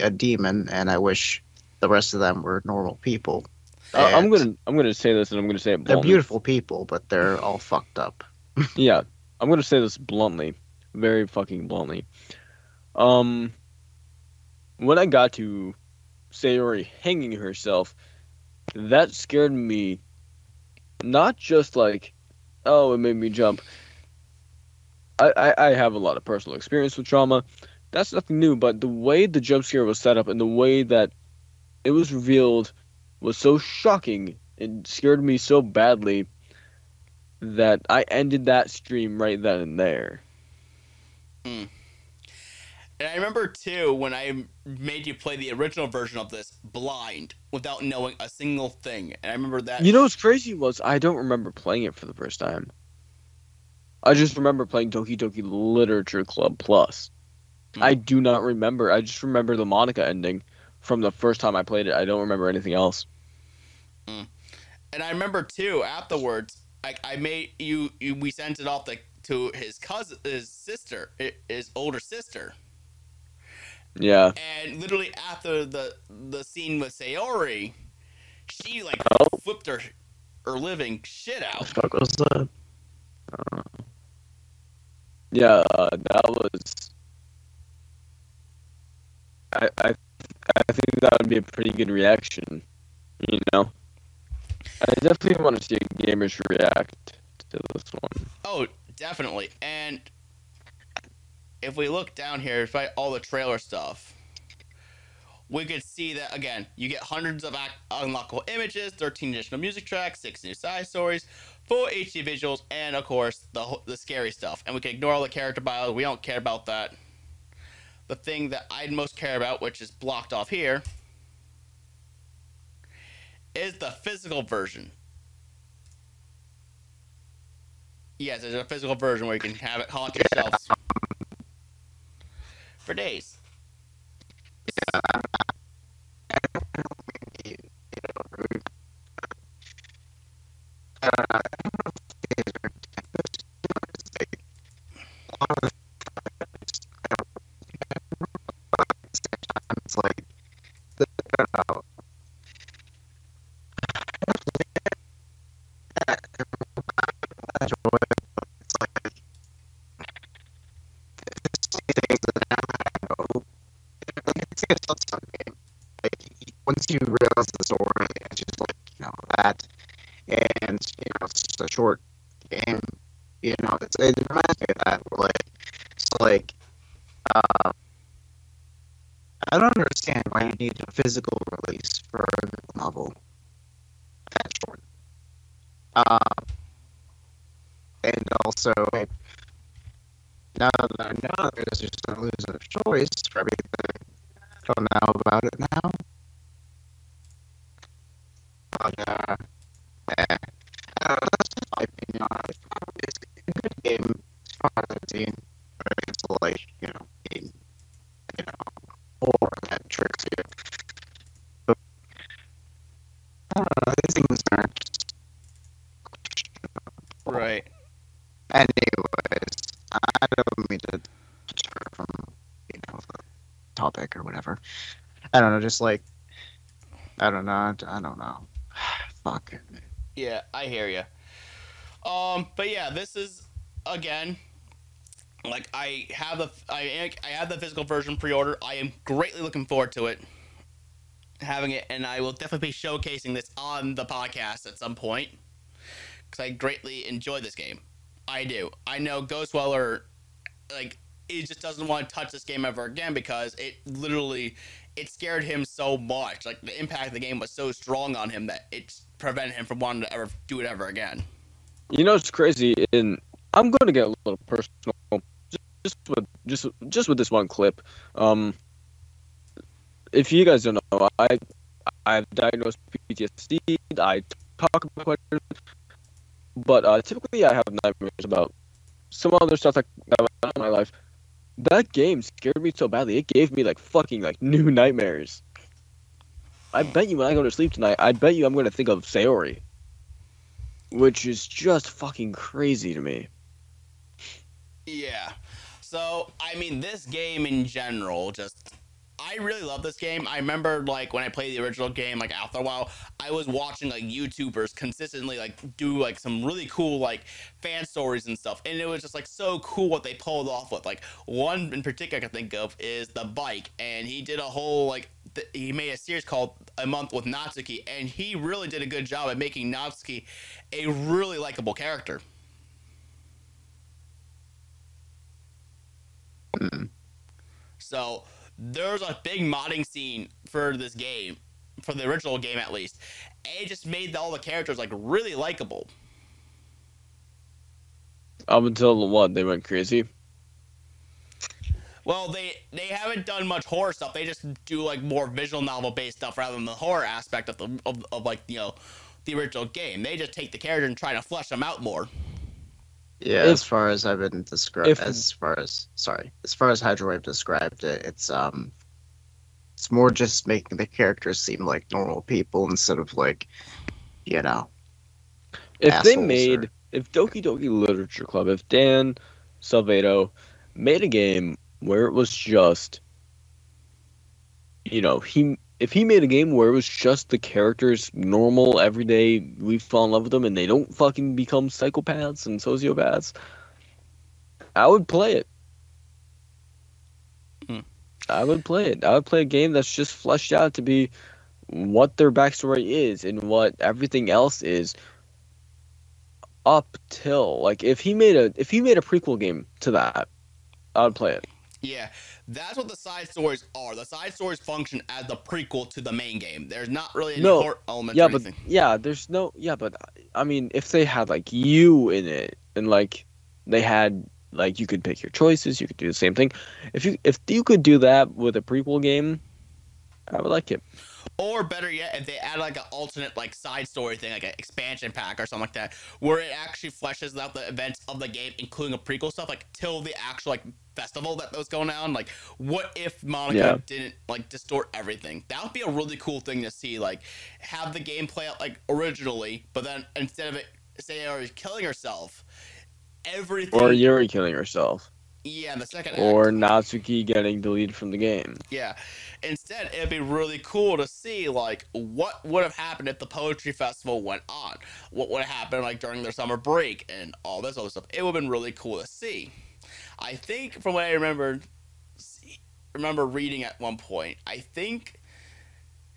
a, demon and I wish the rest of them were normal people I- I'm gonna I'm gonna say this, and I'm gonna say it they're beautiful people but they're all fucked up Yeah, I'm gonna say this bluntly, very fucking bluntly. Um, when I got to Sayori hanging herself, that scared me. Not just like, oh, it made me jump. I, I, I have a lot of personal experience with trauma. That's nothing new, but the way the jump scare was set up and the way that it was revealed was so shocking. It scared me so badly that I ended that stream right then and there. Hmm. And I remember too when I made you play the original version of this blind without knowing a single thing. And I remember that. You know what's crazy was I don't remember playing it for the first time. I just remember playing Doki Doki Literature Club Plus. Hmm. I do not remember. I just remember the Monika ending from the first time I played it. I don't remember anything else. And I remember too afterwards, like I made you, you we sent it off the, to his cousin, his sister, his older sister. Yeah. And literally after the the scene with Sayori, she like Oh. flipped her her living shit out. fuck was that Yeah, uh, that was. I, I I think that would be a pretty good reaction. You know, I definitely want to see gamers react to this one. Oh, definitely. And if we look down here, despite all the trailer stuff, we could see that again. You get hundreds of unlockable images, 13 additional music tracks, six new side stories, full HD visuals, and of course the the scary stuff. And we can ignore all the character bios. We don't care about that. The thing that I'd most care about, which is blocked off here, is the physical version. Yes, there's a physical version where you can have it haunt yourselves. For days. Yeah, I don't, I don't know. I don't know if these are tempest, you know, it's like, a lot of the times, I don't but at the same time, it's like, the, I don't know. I don't think that I enjoy it, but it's like, there's so many things that I don't know. Like, it's like a Telltale game. Like, once you realize the story, it's just like, you know, that, and, you know, it's just a short game, you know, it's, it reminds me of that, like, so, like, uh, I don't understand why you need a physical release for a novel that short. Um, and also, now that I know there's just a lose of choice for everything, I don't know about it now. But, uh, eh, I don't know, that's just my opinion on it. It's a good game as far as I've seen. But it's like, you know, game, you know, or that tricks you. But, I don't know, these things are just questionable. Right. Anyways, I don't mean to deter from, you know, the topic or whatever. I don't know, just like, I don't know, I don't know. Fuck. Yeah, I hear you. Um, but yeah, this is again like I have the I I have the physical version pre-order. I am greatly looking forward to it, having it, and I will definitely be showcasing this on the podcast at some point because I greatly enjoy this game. I do. I know Ghostweller, he just doesn't want to touch this game ever again because it literally it scared him so much. Like the impact of the game was so strong on him that it prevented him from wanting to ever do it ever again. You know, it's crazy, and I'm going to get a little personal, just, with just just with this one clip. Um, if you guys don't know, I I've diagnosed PTSD. I talk about quite a bit, but uh, typically I have nightmares about some other stuff that that in my life. That game scared me so badly. It gave me like fucking like new nightmares. I bet you when I go to sleep tonight, I bet you I'm going to think of Sayori which is just fucking crazy to me. Yeah. So, I mean, this game in general, just. I really love this game. I remember, like, when I played the original game, like, after a while, I was watching, like, YouTubers consistently, like, do, like, some really cool, like, fan stories and stuff. And it was just, like, so cool what they pulled off with. Like, one in particular I can think of is the bike. And he did a whole, like, th- he made a series called A Month with Natsuki. And he really did a good job at making Natsuki a really likable character. Mm. So there's a big modding scene for this game, for the original game at least. And it just made all the characters like really likable. Up until the what they went crazy. Well, they they haven't done much horror stuff. They just do like more visual novel based stuff rather than the horror aspect of the of, of like you know the original game. They just take the character and try to flesh them out more. Yeah, If- as far as I've been described, if- as far as sorry, as far as Hydrowave described it, it's um, it's more just making the characters seem like normal people instead of like, you know, If they made, or- if Doki Doki Literature Club, if Dan Salvato made a game where it was just, you know, he if he made a game where it was just the characters normal everyday, we fall in love with them and they don't fucking become psychopaths and sociopaths, I would play it. Hmm. I would play it. I would play a game that's just fleshed out to be what their backstory is and what everything else is up till like if he made a if he made a prequel game to that, I would play it. Yeah, that's what the side stories are. The side stories function as the prequel to the main game. There's not really any No, horror elements Yeah, or but anything. yeah, there's no yeah, but I mean if they had like you in it and like they had like you could pick your choices, you could do the same thing. If you if you could do that with a prequel game, I would like it. Or better yet, if they add like an alternate like side story thing, like an expansion pack or something like that, where it actually fleshes out the events of the game, including a prequel stuff, like till the actual like festival that was going on. Like, what if Monika Yeah. didn't like distort everything? That would be a really cool thing to see. Like, have the game play out like originally, but then instead of it, say, her killing herself, everything. Or Yuri killing herself. Yeah, in the second act. Or Natsuki getting deleted from the game. Yeah. Instead, it'd be really cool to see like what would have happened if the poetry festival went on. What would have happened like during their summer break and all this other stuff. It would have been really cool to see. I think from what I remember remember reading at one point, I think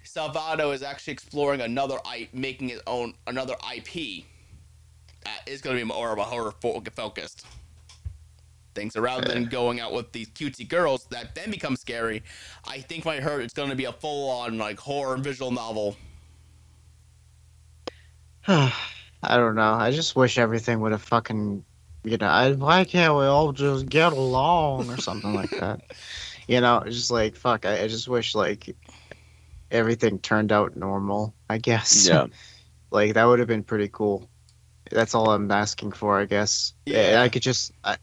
Salvato is actually exploring another I making his own another IP that is going to be more of a horror focused things. So rather than going out with these cutesy girls that then become scary, I think when I heard it's going to be a full on like horror visual novel. I don't know. I just wish everything would have fucking, you know, I, why can't we all just get along or something like that? You know, just like fuck. I, I just wish like everything turned out normal. I guess. Yeah. like that would have been pretty cool. That's all I'm asking for, I guess. Yeah. Yeah, I could just, I,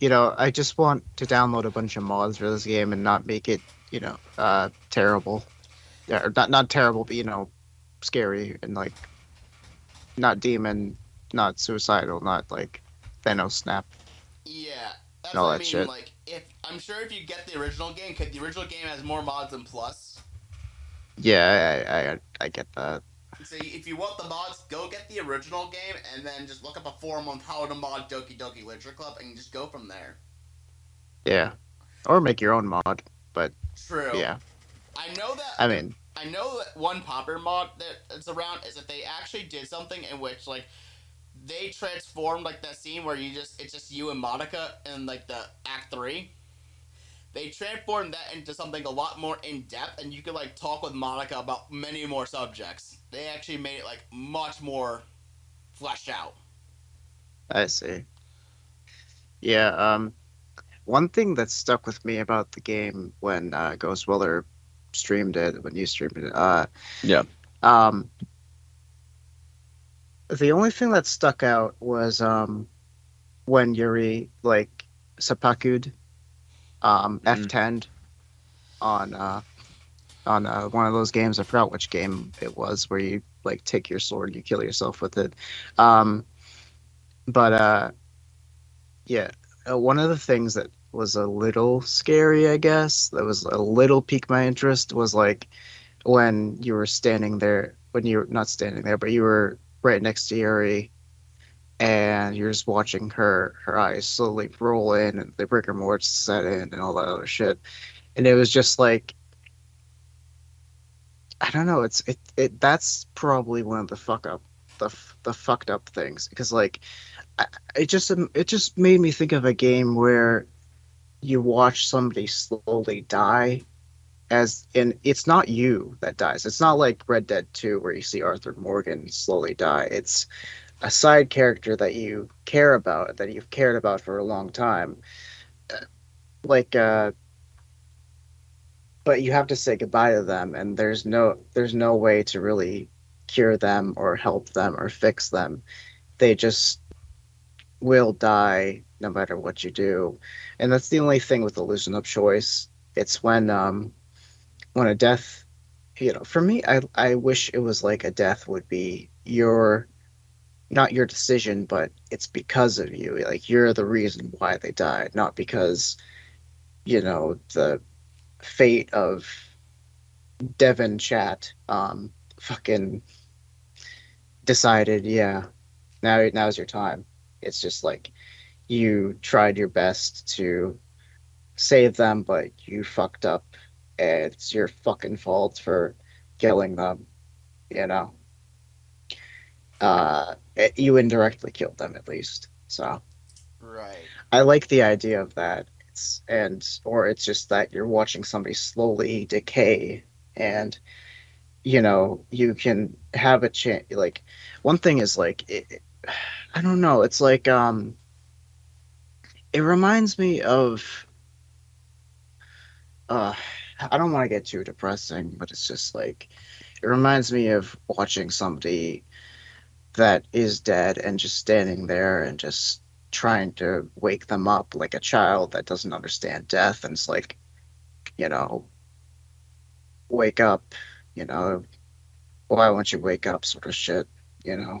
you know, I just want to download a bunch of mods for this game and not make it, you know, uh, terrible. Yeah, or not not terrible, but you know, scary and like not demon, not suicidal, not like Thanos snap. Yeah, that's All what I that mean. shit. Like, if I'm sure if you get the original game, because the original game has more mods than Plus. Yeah, I I, I get that. So if you want the mods, go get the original game and then just look up a forum on how to mod Doki Doki Literature Club and just go from there. Yeah, or make your own mod. But. True. Yeah, I know that. I mean, I know that one popular mod that's around is that they actually did something in which like they transformed like that scene where you just it's just you and Monika in like the act three. They transformed that into something a lot more in depth, and you could like talk with Monika about many more subjects. They actually made it like much more fleshed out. I see. Yeah, um, one thing that stuck with me about the game when uh, Ghost Weller streamed it, when you streamed it, uh, Yeah. um, the only thing that stuck out was um, when Yuri like seppuku'd um, Mhm. F10 on uh, on uh, one of those games. I forgot which game it was, where you like take your sword, and you kill yourself with it. Um, but uh, yeah, uh, one of the things that was a little scary, I guess, that was a little piqued my interest was like when you were standing there, when you were not standing there, but you were right next to Yuri, and you're just watching her her eyes slowly roll in and the rigor mortis set in and all that other shit, and it was just like. I don't know. It's it, it. That's probably one of the fuck up, the the fucked up things because like, I, it just it just made me think of a game where you watch somebody slowly die as and it's not you that dies it's not like red dead 2 where you see arthur morgan slowly die it's a side character that you care about that you've cared about for a long time. Uh, like uh but you have to say goodbye to them and there's no there's no way to really cure them or help them or fix them. They just will die no matter what you do. And that's the only thing with illusion of choice. It's when um when a death you know for me i i wish it was like a death would be your not your decision but it's because of you like you're the reason why they died not because you know the fate of devon chat um fucking decided yeah now now's your time it's just like you tried your best to save them, but you fucked up. It's your fucking fault for killing them. You know, uh, it- you indirectly killed them at least. So Right. I like the idea of that. It's and or it's just that you're watching somebody slowly decay, and you know you can have a chance. Like one thing is like it, it- I don't know. It's like um, it reminds me of uh, I don't want to get too depressing, but it's just like it reminds me of watching somebody that is dead and just standing there and just trying to wake them up like a child that doesn't understand death. And it's like you know wake up you know why won't you wake up sort of shit you know?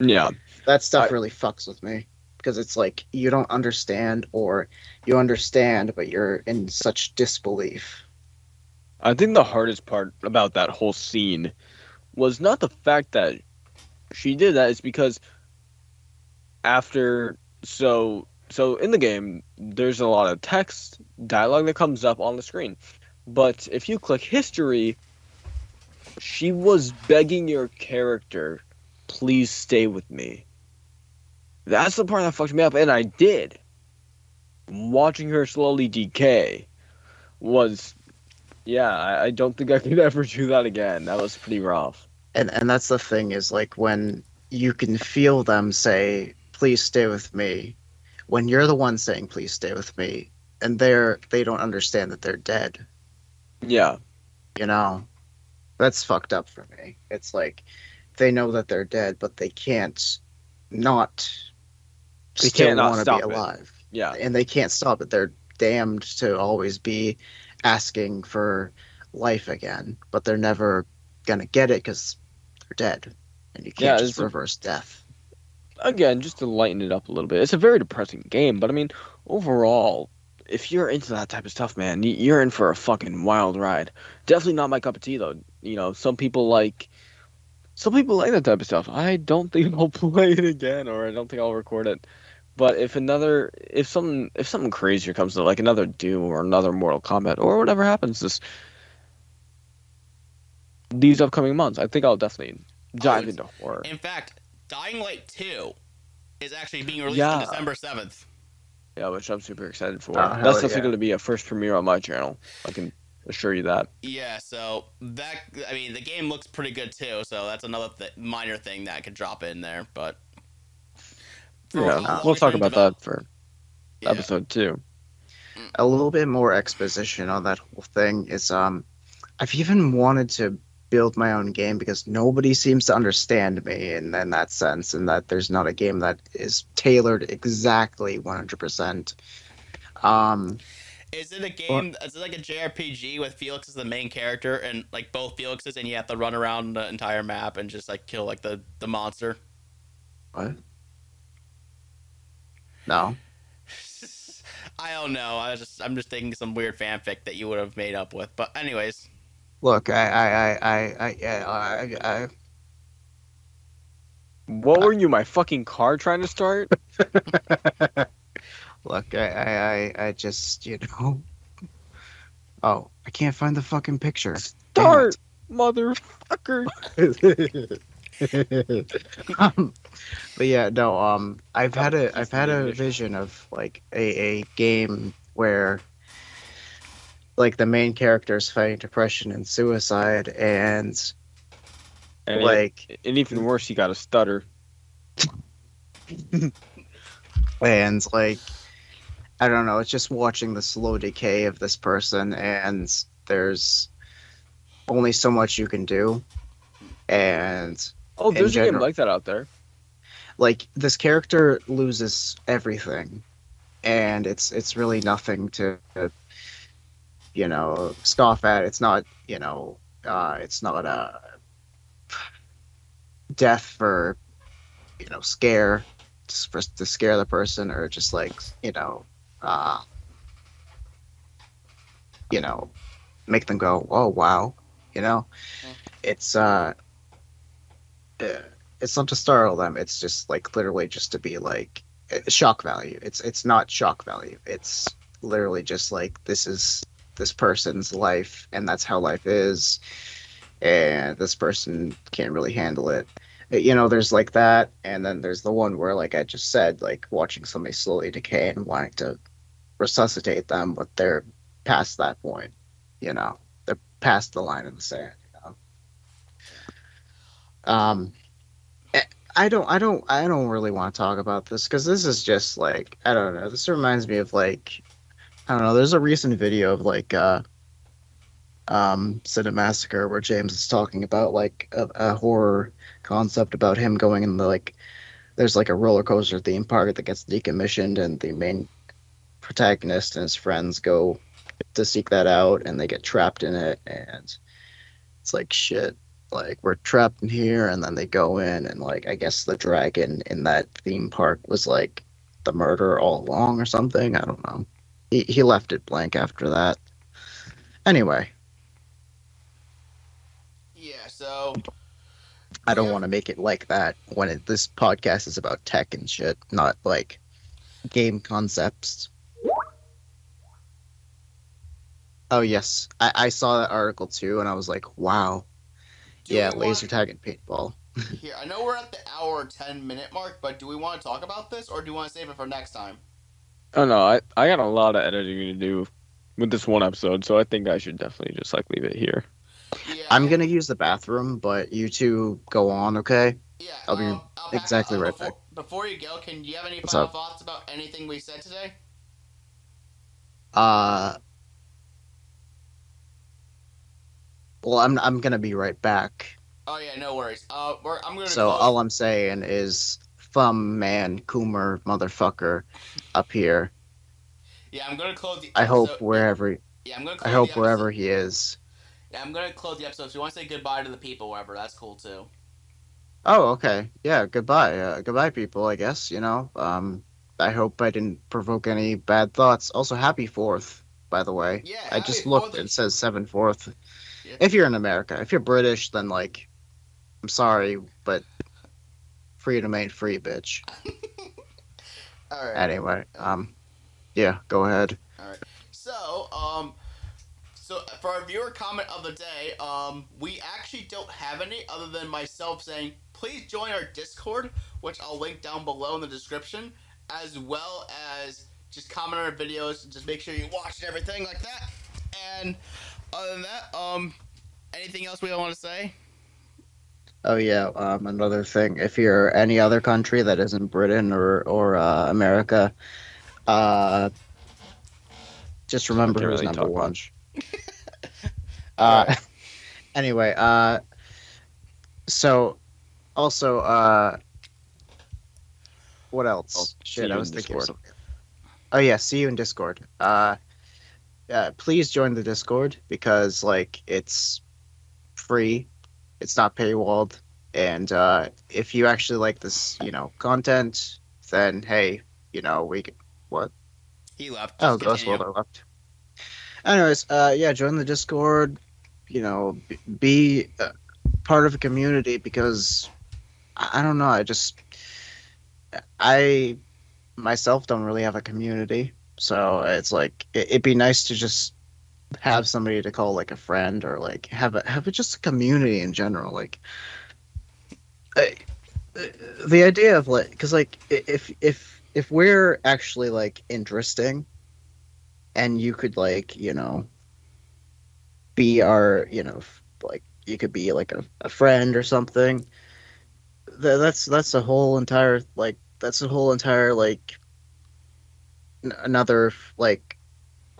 Yeah. that stuff really fucks with me because it's like you don't understand or you understand but you're in such disbelief. I think the hardest part about that whole scene was not the fact that she did that is because after so so in the game there's a lot of text dialogue that comes up on the screen. But if you click history, she was begging your character, please stay with me. That's the part that fucked me up, and I did. Watching her slowly decay was yeah, I, I don't think I could ever do that again. That was pretty rough. And and that's the thing is like when you can feel them say please stay with me when you're the one saying please stay with me and they're they don't understand that they're dead. Yeah, you know? That's fucked up for me. It's like they know that they're dead but they can't not They still can't want to be it. alive. Yeah, and they can't stop it. They're damned to always be asking for life again, but they're never gonna get it because dead, and you can't just it's a- reverse death. again, just to lighten it up a little bit, it's a very depressing game. But I mean, overall, if you're into that type of stuff, man, you're in for a fucking wild ride. Definitely not my cup of tea, though. You know, some people like, some people like that type of stuff. I don't think I'll play it again, or I don't think I'll record it. But if another, if something, if something crazier comes to like another Doom or another Mortal Kombat or whatever happens this these upcoming months, I think I'll definitely dive it's- into horror. In fact, Dying Light 2 is actually being released Yeah. on December 7th. Yeah, which I'm super excited for. Oh, That's definitely yeah. going to be a first premiere on my channel. I can assure you that. Yeah, so that I mean the game looks pretty good too, so that's another th- minor thing that could drop in there, but for Yeah, a we'll talk about develop- that for yeah. episode two. A little bit more exposition on that whole thing is um, I've even wanted to build my own game because nobody seems to understand me in, in that sense, and that there's not a game that is tailored exactly 100%. Um, Is it a game? Is it like a JRPG with Felix as the main character and like both Felixes, and you have to run around the entire map and just like kill like the the monster? what? No. I don't know. I was just I'm just thinking some weird fanfic that you would have made up with. But anyways, Look, I, I, I, I, I, I, I, What were you, my fucking car trying to start? look, I, I, I, I just, you know. Oh, I can't find the fucking picture. Start, motherfucker. um, but yeah, no. Um, I've had a, I've had a vision of like a, a game where, like, the main character is fighting depression and suicide, and And, like, and even worse, you got a stutter. and like i don't know it's just watching the slow decay of this person and there's only so much you can do and Oh, there's a game like that out there. like this character loses everything and it's it's really nothing to you know scoff at it's not you know uh it's not a death for you know scare just for, to scare the person or just like you know uh you know make them go oh wow you know? It's uh uh, it's not to startle them it's just like literally just to be like uh, shock value. It's it's not shock value. It's literally just like this is this person's life and that's how life is and this person can't really handle it Uh, you know there's like that and then there's the one where like i just said like watching somebody slowly decay and wanting to resuscitate them but they're past that point you know they're past the line in the sand you know um eh, I don't, I don't, I don't really want to talk about this because this is just like I don't know. This reminds me of like I don't know. There's a recent video of like uh um, Cinemassacre, where James is talking about like a, a horror concept about him going in the like. There's like a roller coaster theme park that gets decommissioned, and the main protagonist and his friends go to seek that out, and they get trapped in it, and it's like shit. Like we're trapped in here, and then they go in, and like I guess the dragon in that theme park was like the murder all along or something. I don't know. He he left it blank after that. Anyway, Yeah, so I don't Yeah. want to make it like that when it, this podcast is about tech and shit, not like game concepts. Oh yes, I, I saw that article too, and I was like, wow, do yeah, we want- laser tag and paintball. Here, I know we're at the hour ten minute mark, but do we want to talk about this or do we want to save it for next time? Oh no, I I got a lot of editing to do with this one episode, so I think I should definitely just like leave it here. Yeah, I'm gonna use the bathroom, but you two go on, okay? Yeah, I'll be um, back- exactly right before, Before you go, can you have any What's final up? thoughts about anything we said today? Uh, well, I'm I'm gonna be right back. Oh yeah, no worries. Uh, we're, I'm gonna. So close- all I'm saying is, thumb man, Coomer, motherfucker, up here. yeah, I'm gonna close the. I hope episode- wherever Yeah, I'm gonna. Close I hope wherever he is. Yeah, I'm gonna close the episode. If you want to say goodbye to the people, wherever, that's cool too. Oh, okay. Yeah, goodbye. Uh, goodbye, people. I guess you know. Um, I hope I didn't provoke any bad thoughts. Also, happy Fourth, by the way. Yeah, I just looked. It says seven Fourth. Yeah. If you're in America, if you're British, then like, I'm sorry, but freedom ain't free, bitch. All right. Anyway, um, yeah, go ahead. All right. So, um, so for our viewer comment of the day, um, we actually don't have any other than myself saying, please join our Discord, which I'll link down below in the description, as well as just comment on our videos, just make sure you watch and everything like that. And other than that, um, anything else we want to say? Oh yeah, um, another thing. If you're any other country that isn't Britain or or uh, America, uh, just remember who's really number one. Uh, anyway, uh, so also, uh, what else? I'll Shit, I was thinking. of Discord. something. Oh yeah, see you in Discord. Uh, uh, please join the Discord because like it's free, it's not paywalled, and uh, if you actually like this, you know, content, then hey, you know, we can, what? He left. Oh, Just continue. World left. Anyways, uh, yeah, join the Discord. You know, be uh, part of a community because I don't know. I just I myself don't really have a community, so it's like it, it'd be nice to just have somebody to call like a friend or like have a have a, just a community in general. Like I, the idea of like because like if if if we're actually like interesting and you could like you know be our you know like you could be like a, a friend or something th- that's that's a whole entire like that's a whole entire like n- another like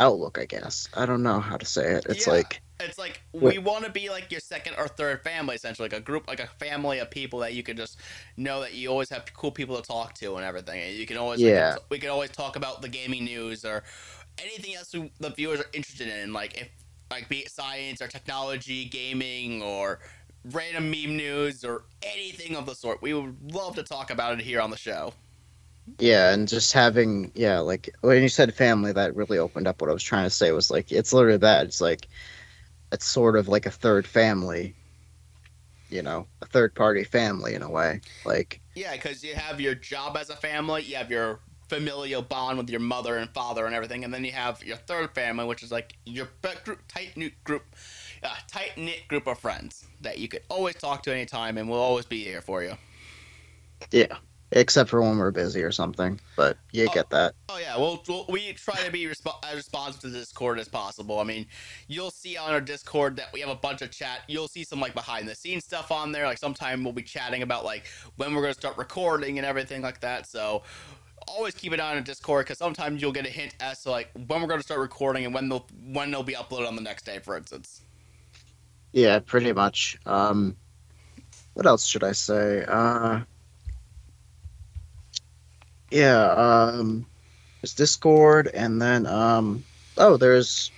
outlook i guess i don't know how to say it it's Yeah. like It's like we want to be like your second or third family, essentially, like a group, like a family of people that you can just know that you always have cool people to talk to and everything. And you can always, Yeah. we can always talk about the gaming news or anything else we- the viewers are interested in, like if, like be it science or technology, gaming or random meme news or anything of the sort. We would love to talk about it here on the show. Yeah and just having yeah like when you said family that really opened up what i was trying to say was like it's literally that it's like it's sort of like a third family you know a third party family in a way like Yeah, because you have your job as a family, you have your familial bond with your mother and father and everything, and then you have your third family, which is like your group, tight knit group, uh, tight knit group of friends that you could always talk to anytime, and we'll always be here for you. yeah except for when we're busy or something but you Oh. get that Oh yeah, well, well we try to be resp- as responsive to the Discord as possible. I mean, you'll see on our Discord that we have a bunch of chat. You'll see some like behind the scenes stuff on there. Like sometime we'll be chatting about like when we're gonna start recording and everything like that. So always keep an eye on Discord because sometimes you'll get a hint as to like when we're gonna start recording and when they'll when they'll be uploaded on the next day, for instance. Yeah, pretty much. Um, what else should I say? Uh, yeah, um, there's Discord, and then um, oh, there's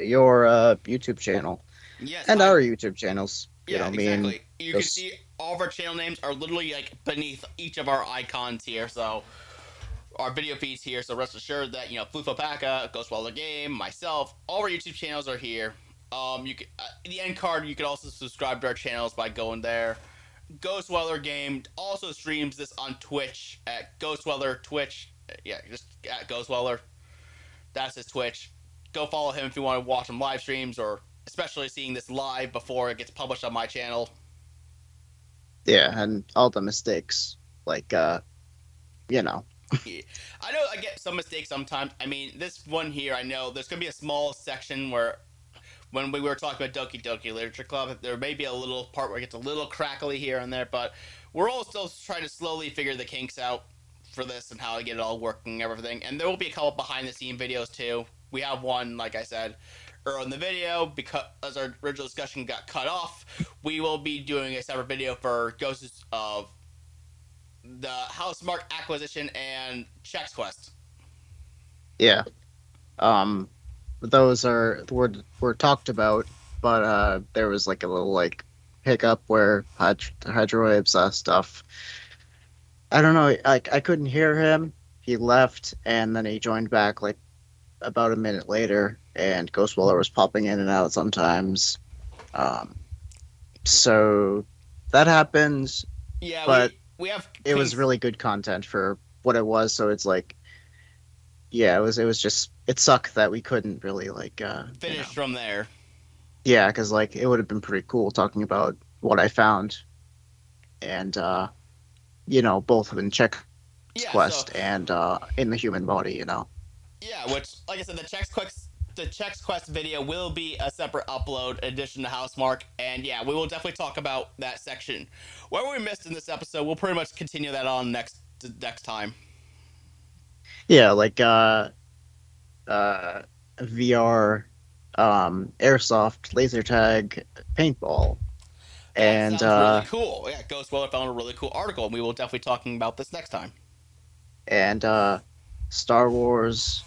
your uh, YouTube channel Yes, and I- our YouTube channels. You Yeah, know, me exactly. You can see all of our channel names are literally like beneath each of our icons here. So our video feeds here. So rest assured that you know Floof Alpaca, Ghostwaller Game, myself, all our YouTube channels are here. Um, you can uh, the end card. You can also subscribe to our channels by going there. Ghostweller Game also streams this on Twitch at Ghostweller Twitch. Yeah, just at Ghostweller. That's his Twitch. Go follow him if you want to watch him live streams or especially seeing this live before it gets published on my channel. yeah, and all the mistakes, like uh, you know, I know I get some mistakes sometimes. I mean, this one here, I know there's gonna be a small section where, when we were talking about Doki Doki Literature Club, there may be a little part where it gets a little crackly here and there, but we're all still trying to slowly figure the kinks out for this and how to get it all working and everything. And there will be a couple behind the scene videos too. We have one, like I said, earlier in the video because as our original discussion got cut off, we will be doing a separate video for Ghosts of the Housemarque acquisition and Chex Quest. yeah. Um, those are were were talked about, but uh, there was like a little like hiccup where Hyd- Hydrowave's uh, stuff. I don't know. I I couldn't hear him. He left, and then he joined back like about a minute later, and Ghostwaller was popping in and out sometimes. Um, so that happens. Yeah, But we, we have. It was really good content for what it was. So it's like, yeah, it was. It was just. It sucked that we couldn't really like. Uh, you know. from there. Yeah, because like it would have been pretty cool talking about what I found, and uh, you know, both in Chex Yeah, Quest so, and uh, in the human body. You know. yeah, which, like I said, the Chex Quest, the Chex Quest video will be a separate upload in addition to Housemarque, and yeah, we will definitely talk about that section. What we missed in this episode, we'll pretty much continue that on next next time. Yeah, like uh, uh, VR, um, airsoft, laser tag, paintball, That and uh, really cool. Yeah, Ghostweller found a really cool article, and we will definitely talking about this next time. and uh, Star Wars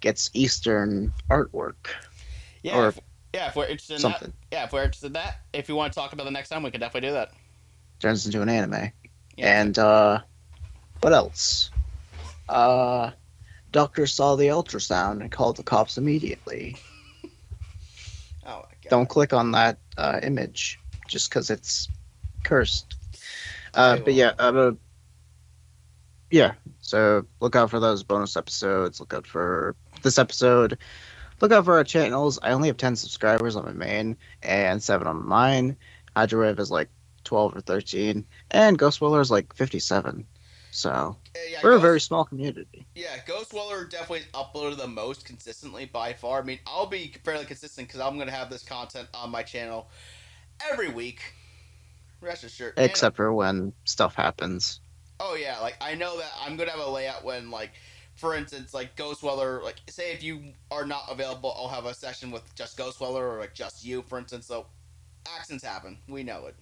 gets Eastern artwork Yeah, Or if, yeah, if we're interested in something. that, yeah, if we're interested in that, if you want to talk about the next time, we can definitely do that. Turns into an anime. Yeah. And uh, what else? Uh, doctor saw the ultrasound and called the cops immediately. oh my god. Don't click on that uh, image just because it's cursed. Uh, but yeah, uh, yeah. So look out for those bonus episodes. Look out for this episode. Look out for our channels. I only have ten subscribers on my main and seven on mine. Hydrowave is like twelve or thirteen, and Ghostwiller is like fifty-seven. So yeah, we're a very small community. Yeah, Ghostweller definitely uploaded the most consistently by far. I mean, I'll be fairly consistent because I'm going to have this content on my channel every week. Rest assured. And- Except for when stuff happens. oh yeah, like I know that I'm going to have a layout when, like, for instance, like Ghostweller, like say if you are not available, I'll have a session with just Ghostweller or like just you, for instance. So accidents happen. We know it.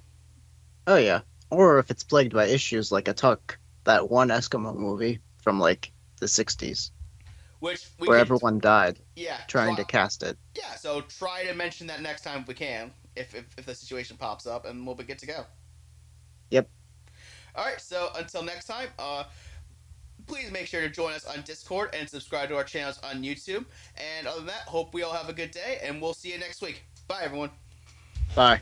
Oh yeah. Or if it's plagued by issues like a Tuck, that one Eskimo movie from like the '60s, Which we where everyone died yeah trying try- to cast it. Yeah, so try to mention that next time if we can, if, if, if the situation pops up, and we'll be good to go. Yep. All right, so until next time, uh, please make sure to join us on Discord and subscribe to our channels on YouTube. And other than that, hope we all have a good day, and we'll see you next week. Bye, everyone. Bye.